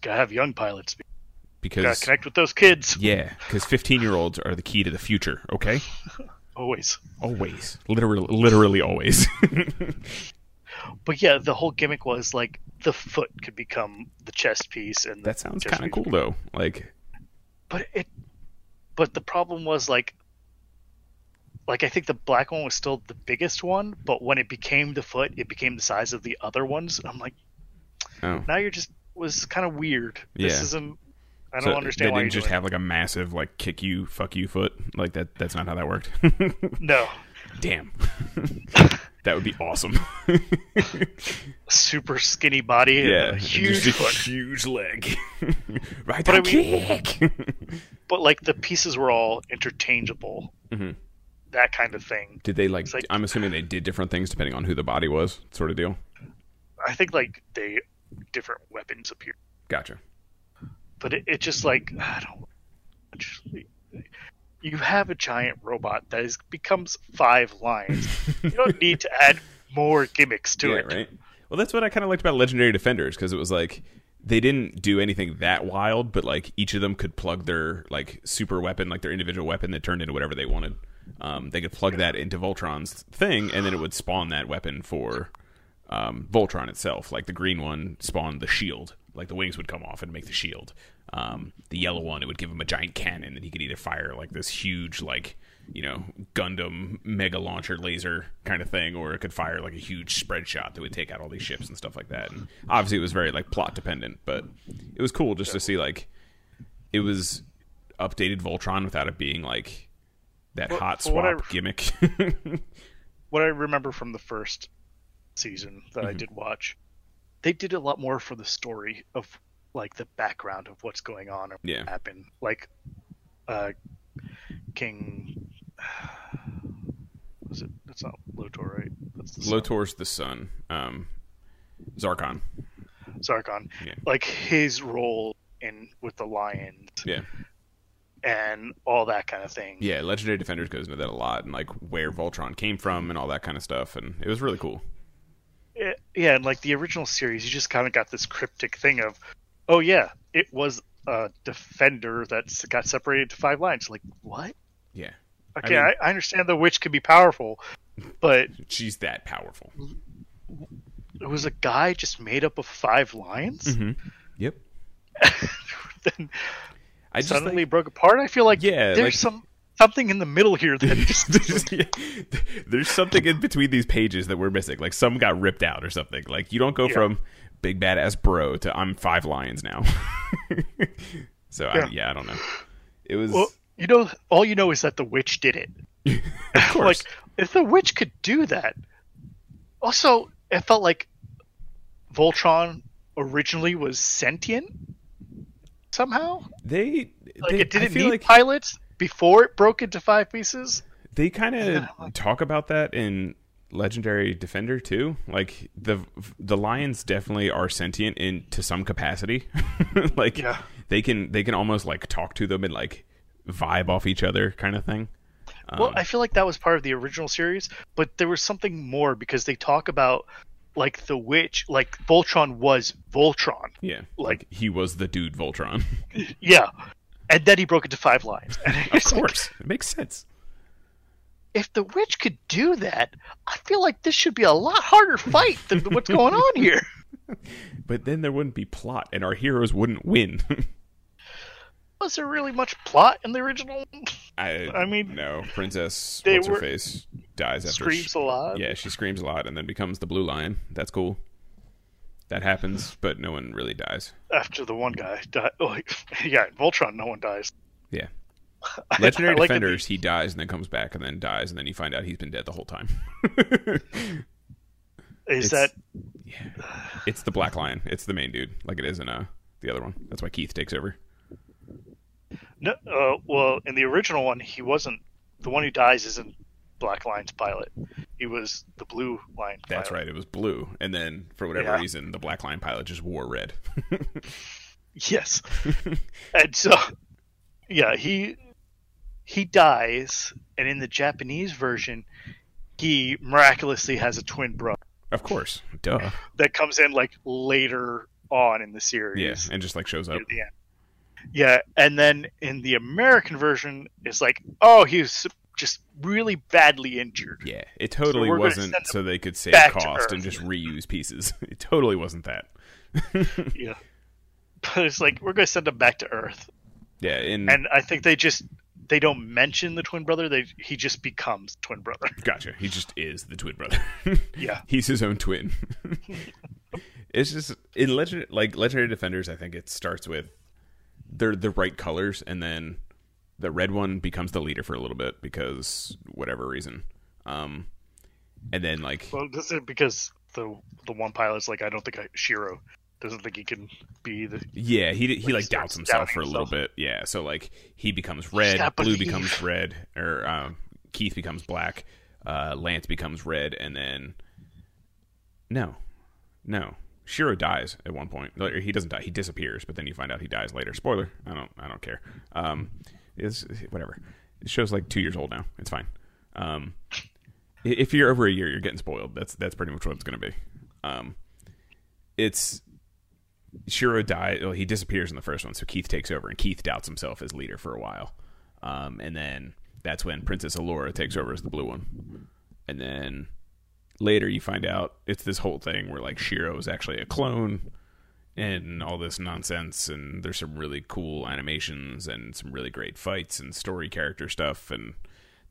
Gotta have young pilots. Because Gotta connect with those kids. *laughs* yeah, because fifteen-year-olds are the key to the future. Okay, *laughs* Always. always, literally, literally always. *laughs* But yeah, the whole gimmick was like the foot could become the chest piece, and that sounds kind of cool though. Like, But it, but the problem was like, like I think the black one was still the biggest one, but when it became the foot, it became the size of the other ones. I'm like, oh, now you're just was kind of weird. This Yeah. ismed I so don't understand They why didn't just have like a massive like kick you, fuck you foot. Like that. That's not how that worked. *laughs* No, Damn, *laughs* that would be awesome. *laughs* super skinny body, and yeah, a huge a huge leg. right, But I mean- kick. But like the pieces were all interchangeable. Mhm. That kind of thing. Did they like, like- I'm assuming they did different things depending on who the body was, sort of deal. I think like they different weapons appear. Gotcha. but it, it just like I don't. Just, you have a giant robot that is, becomes five lines. you don't *laughs* need to add more gimmicks to yeah, it. right. Well, that's what I kind of liked about Legendary Defenders because it was like they didn't do anything that wild, but like each of them could plug their like super weapon, like their individual weapon that turned into whatever they wanted. Um, they could plug that into Voltron's thing, and then it would spawn that weapon for um, Voltron itself. Like the green one spawned the shield, like the wings would come off and make the shield. Um, the yellow one, it would give him a giant cannon that he could either fire like this huge, like you know, Gundam mega launcher laser kind of thing, or it could fire like a huge spread shot that would take out all these ships and stuff like that. And obviously, it was very like plot dependent, but it was cool just to see like it was updated Voltron without it being like that Well, hot for what swap I- gimmick. *laughs* What I remember from the first season that Mm-hmm. I did watch, they did a lot more for the story of like the background of what's going on or what Yeah. happened. Like, uh, King. *sighs* Was it? That's not Lotor, right? That's the son. Lotor's the son, um, Zarkon. Zarkon, Yeah. like his role in with the Lions Yeah, and all that kind of thing. yeah. Legendary Defenders goes into that a lot, and like where Voltron came from and all that kind of stuff, and it was really cool. Eh, yeah, and like the original series, you just kind of got this cryptic thing of, oh yeah, it was a defender that got separated to five lines. Like what? Yeah, Okay, mean- I, I understand the witch can be powerful, but *laughs* she's that powerful. it was a guy just made up of five lines. Mm-hmm. Yep. *laughs* then I just suddenly broke apart. I feel like Yeah, there's like- some something in the middle here that *laughs* just there's, something in between these pages that we're missing. Like some got ripped out or something. Like you don't go Yeah. from big badass bro to I'm five lions now. *laughs* so I, Yeah. yeah, I don't know. It was well, you know, all you know is that the witch did it. *laughs* like if the witch could do that also it felt like voltron originally was sentient somehow they like they, it didn't need like pilots before it broke into five pieces? They kind of like- talk about that in legendary defender too. Like the the lions definitely are sentient in to some capacity. *laughs* Like Yeah. they can they can almost like talk to them and like vibe off each other kind of thing. Well Um, i feel like that was part of the original series but there was something more because they talk about like the witch like voltron was voltron. Yeah. Like- like he was the dude voltron. *laughs* Yeah and then he broke into five lines *laughs* and of it's like, course it makes sense if the witch could do that, I feel like this should be a lot harder fight than *laughs* what's going on here. *laughs* but then there wouldn't be plot and our heroes wouldn't win Was there really much plot in the original? I, I mean, no princess what's her face dies after Screams she- a lot. Yeah, she screams a lot and then becomes the blue lion. That's cool. That happens, but no one really dies. After the one guy died, like *laughs* yeah, Voltron, no one dies. Yeah. *laughs* Legendary I like Defenders, he dies and then comes back and then dies and then you find out he's been dead the whole time. *laughs* the- It's- Is that yeah. It's the Black Lion. It's the main dude, like it is in uh, the other one. That's why Keith takes over. no? Uh, well, in the original one, he wasn't the one who dies. Isn't Black Lion's pilot? He was the Blue Lion. That's right. It was blue, and then for whatever Yeah. reason, the Black Lion pilot just wore red. *laughs* Yes, *laughs* and so yeah, he he dies, and in the Japanese version, he miraculously has a twin brother. Of course, duh. that comes in like later on in the series. Yeah, and just like shows up. near the end. Yeah, and then in the American version, it's like, oh, he was just really badly injured. Yeah, it totally we're wasn't so they could save cost and just reuse pieces. *laughs* It totally wasn't that. *laughs* Yeah, but it's like we're gonna send them back to Earth, Yeah, in and I think they just they don't mention the twin brother. They he just becomes twin brother. *laughs* gotcha. He just is the twin brother. Yeah, He's his own twin. it's just in legend like legendary defenders. I think it starts with they're the right colors, and then the red one becomes the leader for a little bit because whatever reason. Um, and then like well, this is because the the one pilot's like, I don't think I, Shiro doesn't think he can be the. Yeah, he he Like, doubts himself for a little himself. bit. Yeah, so like he becomes red, blue becomes red, or um, Keith becomes black, uh, Lance becomes red, and then no, no, Shiro dies at one point. He doesn't die; he disappears. But then you find out he dies later. Spoiler: I don't, I don't care. Um, it's whatever. The show's like two years old now. It's fine. Um, if you're over a year, you're getting spoiled. That's that's pretty much what it's going to be. Um, it's Shiro died. Well, he disappears in the first one, so Keith takes over, and Keith doubts himself as leader for a while. Um, and then that's when Princess Allura takes over as the blue one. And then later you find out it's this whole thing where like Shiro is actually a clone and all this nonsense and there's some really cool animations and some really great fights and story character stuff and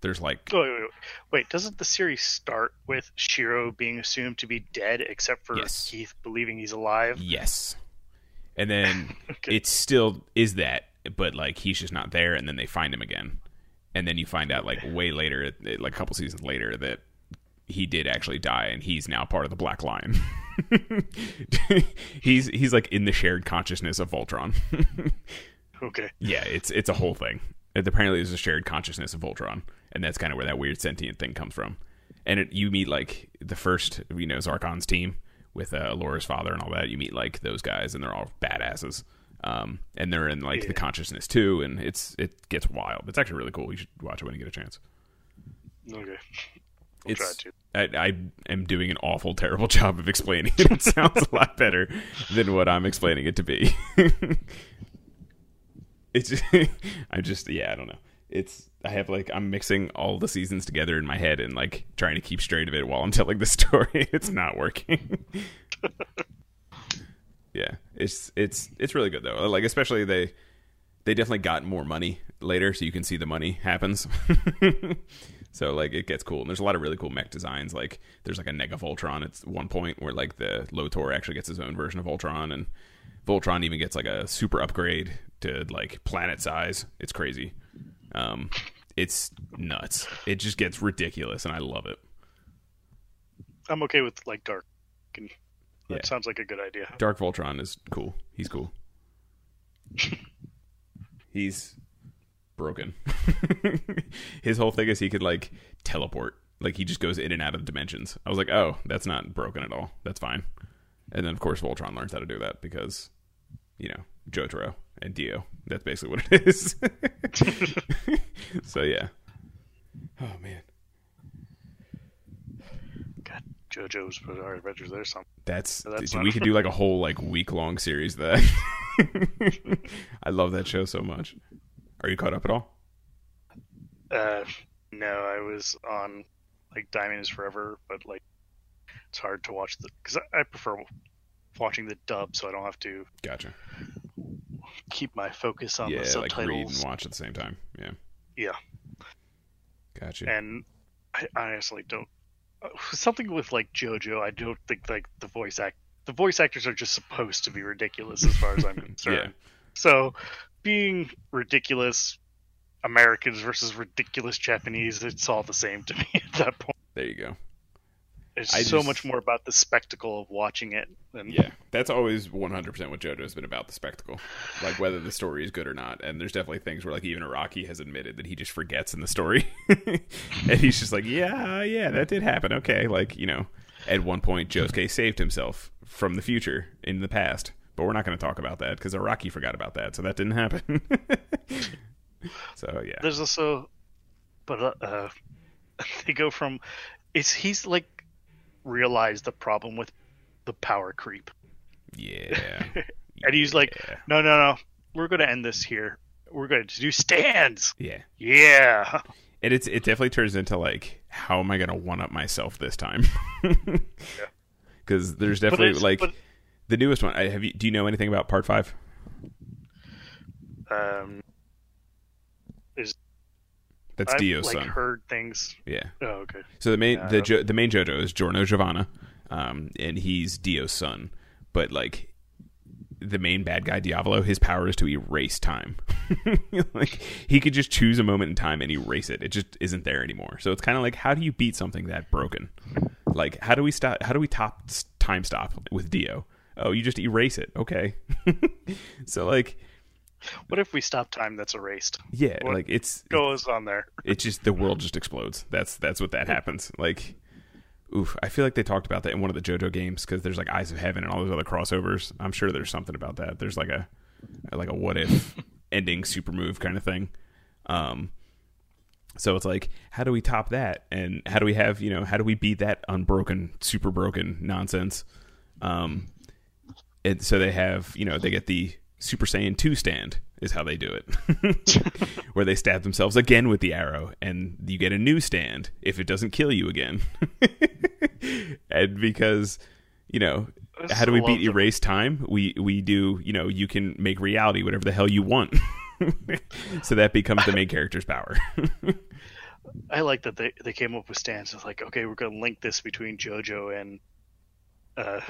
there's like wait, wait, wait. wait, doesn't the series start with Shiro being assumed to be dead, except for Yes. Keith believing he's alive? yes and then *laughs* Okay. it still is that but like he's just not there and then they find him again and then you find out like way later like a couple seasons later that he did actually die and he's now part of the black line *laughs* *laughs* he's he's like in the shared consciousness of voltron. *laughs* Okay. yeah it's it's a whole thing. It apparently there's a shared consciousness of voltron and that's kind of where that weird sentient thing comes from. And it, you meet like the first you know zarkon's team with uh, Laura's father and all that. You meet like those guys and they're all badasses. Um, and they're in like the consciousness too and it's it gets wild. It's actually really cool. You should watch it when you get a chance. Okay. Try it's to. I, I am doing an awful terrible *laughs* job of explaining it. It sounds a lot better than what i'm explaining it to be. *laughs* It's *laughs* i'm just yeah i don't know. It's i have like i'm mixing all the seasons together in my head and like trying to keep straight of it while i'm telling the story. It's not working. Yeah it's it's it's really good though. Like especially they they definitely got more money later so you can see the money happens so like it gets cool and there's a lot of really cool mech designs like there's like a nega voltron at one point where like the lotor actually gets his own version of voltron and voltron even gets like a super upgrade to like planet size it's crazy um it's nuts it just gets ridiculous and i love it I'm okay with like dark. Can, that Yeah. sounds like a good idea. Dark Voltron is cool. He's cool. *laughs* He's broken. *laughs* His whole thing is he could like teleport. Like he just goes in and out of dimensions. I was like, oh, that's not broken at all. That's fine. And then of course Voltron learns how to do that because, you know, Jotaro and Dio. That's basically what it is. *laughs* so yeah. Oh man. God, JoJo's Bizarre Adventures. There's something. That's, that's dude, we could do like a whole like week long series of that. *laughs* I love that show so much. Are you caught up at all? Uh, no, I was on like Diamond is Forever, but like it's hard to watch the because I, I prefer watching the dub, so I don't have to Gotcha. keep my focus on yeah, the like read subtitles. and watch at the same time. Yeah. Yeah. Gotcha. and I honestly don't. uh, Something with like JoJo, I don't think like the voice act, the voice actors are just supposed to be ridiculous as far as I'm *laughs* concerned. yeah. So, being ridiculous Americans versus ridiculous Japanese, it's all the same to me *laughs* at that point. there you go. It's I so just- much more about the spectacle of watching it than Yeah, that's always 100% what JoJo's been about the spectacle. Like whether the story is good or not. And there's definitely things where like even Araki has admitted that he just forgets in the story. *laughs* and he's just like, "Yeah, yeah, that did happen. Okay." Like, you know, at one point Josuke saved himself from the future in the past. But we're not going to talk about that cuz Araki forgot about that, so that didn't happen. *laughs* so, yeah. There's also, but uh, uh, *laughs* they go from, is he's like realized the problem with the power creep. Yeah. *laughs* And he's like, no, no, no, we're going to end this here. We're going to do stands. Yeah. Yeah. And it's it definitely turns into like, how am I gonna one up myself this time? Because there's definitely it's- like but- the newest one. I have you. Do you know anything about part five? Um, is That's I've Dio's like son. heard things. Yeah. Oh, okay. So the main Yeah, the jo- the main JoJo is Giorno Giovanna, um, and he's Dio's son. But like the main bad guy Diavolo, his power is to erase time. *laughs* like he could just choose a moment in time and erase it. It just isn't there anymore. So it's kind of like how do you beat something that broken? Like how do we stop? How do we top time stop with Dio? Oh, you just erase it. Okay. *laughs* so like What if we stop time that's erased? yeah, What like it's Goes on there. it just the world just explodes. That's that's what that happens. Like, oof. I feel like they talked about that in one of the JoJo games because there's like Eyes of Heaven and all those other crossovers. I'm sure there's something about that. There's like a like a what if *laughs* ending super move kind of thing. Um, so it's like, how do we top that? And how do we have you know how do we beat that unbroken, super broken nonsense? Um, and so they have you know they get the Super Saiyan two stand is how they do it, *laughs* *laughs* where they stab themselves again with the arrow, and you get a new stand if it doesn't kill you again. *laughs* and because you know I how do we love beat them. erase time? We we do you know you can make reality whatever the hell you want. so that becomes the main character's power. I like that they, they came up with stands. It's like, okay, we're going to link this between JoJo and uh,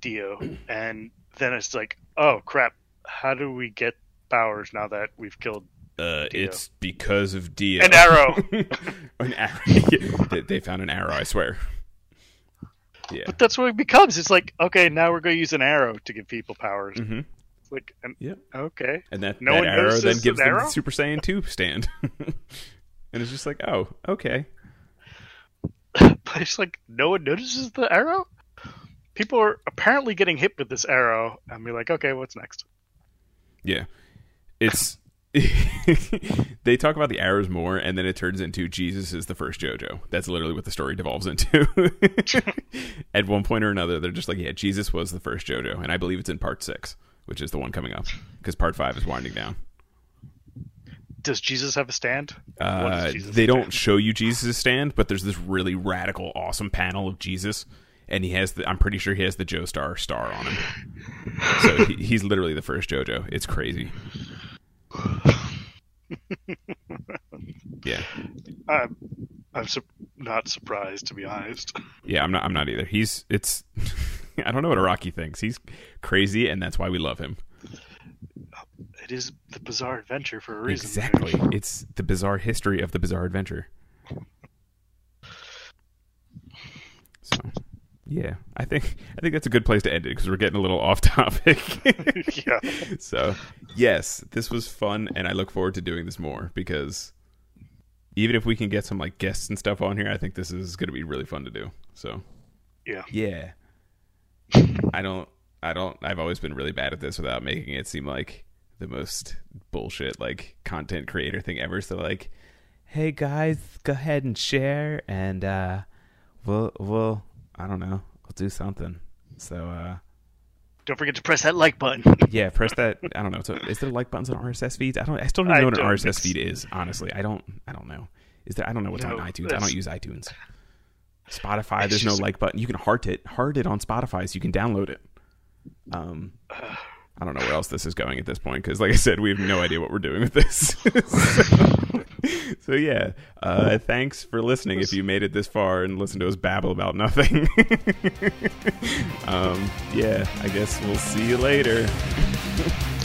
Dio. And then it's like, oh, crap. How do we get powers now that we've killed Uh, it's because of Dio. an arrow? *laughs* an arrow. *laughs* they, found an arrow. I swear. Yeah. but that's what it becomes. It's like, okay, now we're going to use an arrow to give people powers. Mm-hmm. It's like, and, Yep. okay. And that, No that arrow then gives them arrow? the Super Saiyan 2 stand. *laughs* and it's just like, oh, okay. But it's like, no one notices the arrow? People are apparently getting hit with this arrow. And be like, okay, what's next? Yeah. It's. *laughs* they talk about the arrows more, and then it turns into Jesus is the first JoJo. That's literally what the story devolves into. *laughs* At one point or another, they're just like, yeah, Jesus was the first JoJo. And I believe it's in part six, which is the one coming up, because part five is winding down. Does Jesus have a stand? Uh, they don't stand? show you Jesus' stand, but there's this really radical, awesome panel of Jesus, and he has the. I'm pretty sure he has the Joestar star on him. so he, he's literally the first JoJo. It's crazy. yeah, I'm, I'm su- not surprised, to be honest. yeah. I'm not. I'm not either. He's. It's. *laughs* I don't know what Araki thinks. He's crazy, and that's why we love him. It is the bizarre adventure for a reason. Exactly. It's the bizarre history of the bizarre adventure. *laughs* So, yeah, I think I think that's a good place to end it because we're getting a little off *laughs* topic. yeah. so, yes, this was fun, and I look forward to doing this more because even if we can get some like guests and stuff on here, I think this is going to be really fun to do. So, Yeah. yeah, I don't, I don't, I've always been really bad at this without making it seem like the most bullshit like content creator thing ever. So like, hey guys, go ahead and share, and uh, we'll, we'll, I don't know, we'll do something. So uh, Don't forget to press that like button. *laughs* yeah, press that. I don't know. So is there like buttons on RSS feeds? I don't. I still don't I know what an RSS feed is. Honestly, I don't. I don't know. Is there? I don't know what's No, on iTunes. I don't use iTunes. Spotify. There's no like button. You can heart it. Heart it on Spotify, so you can download it. Um, I don't know where else this is going at this point because, like I said, we have no idea what we're doing with this. *laughs* so, so, yeah, uh, thanks for listening. If you made it this far and listened to us babble about nothing, *laughs* um, yeah, I guess we'll see you later. *laughs*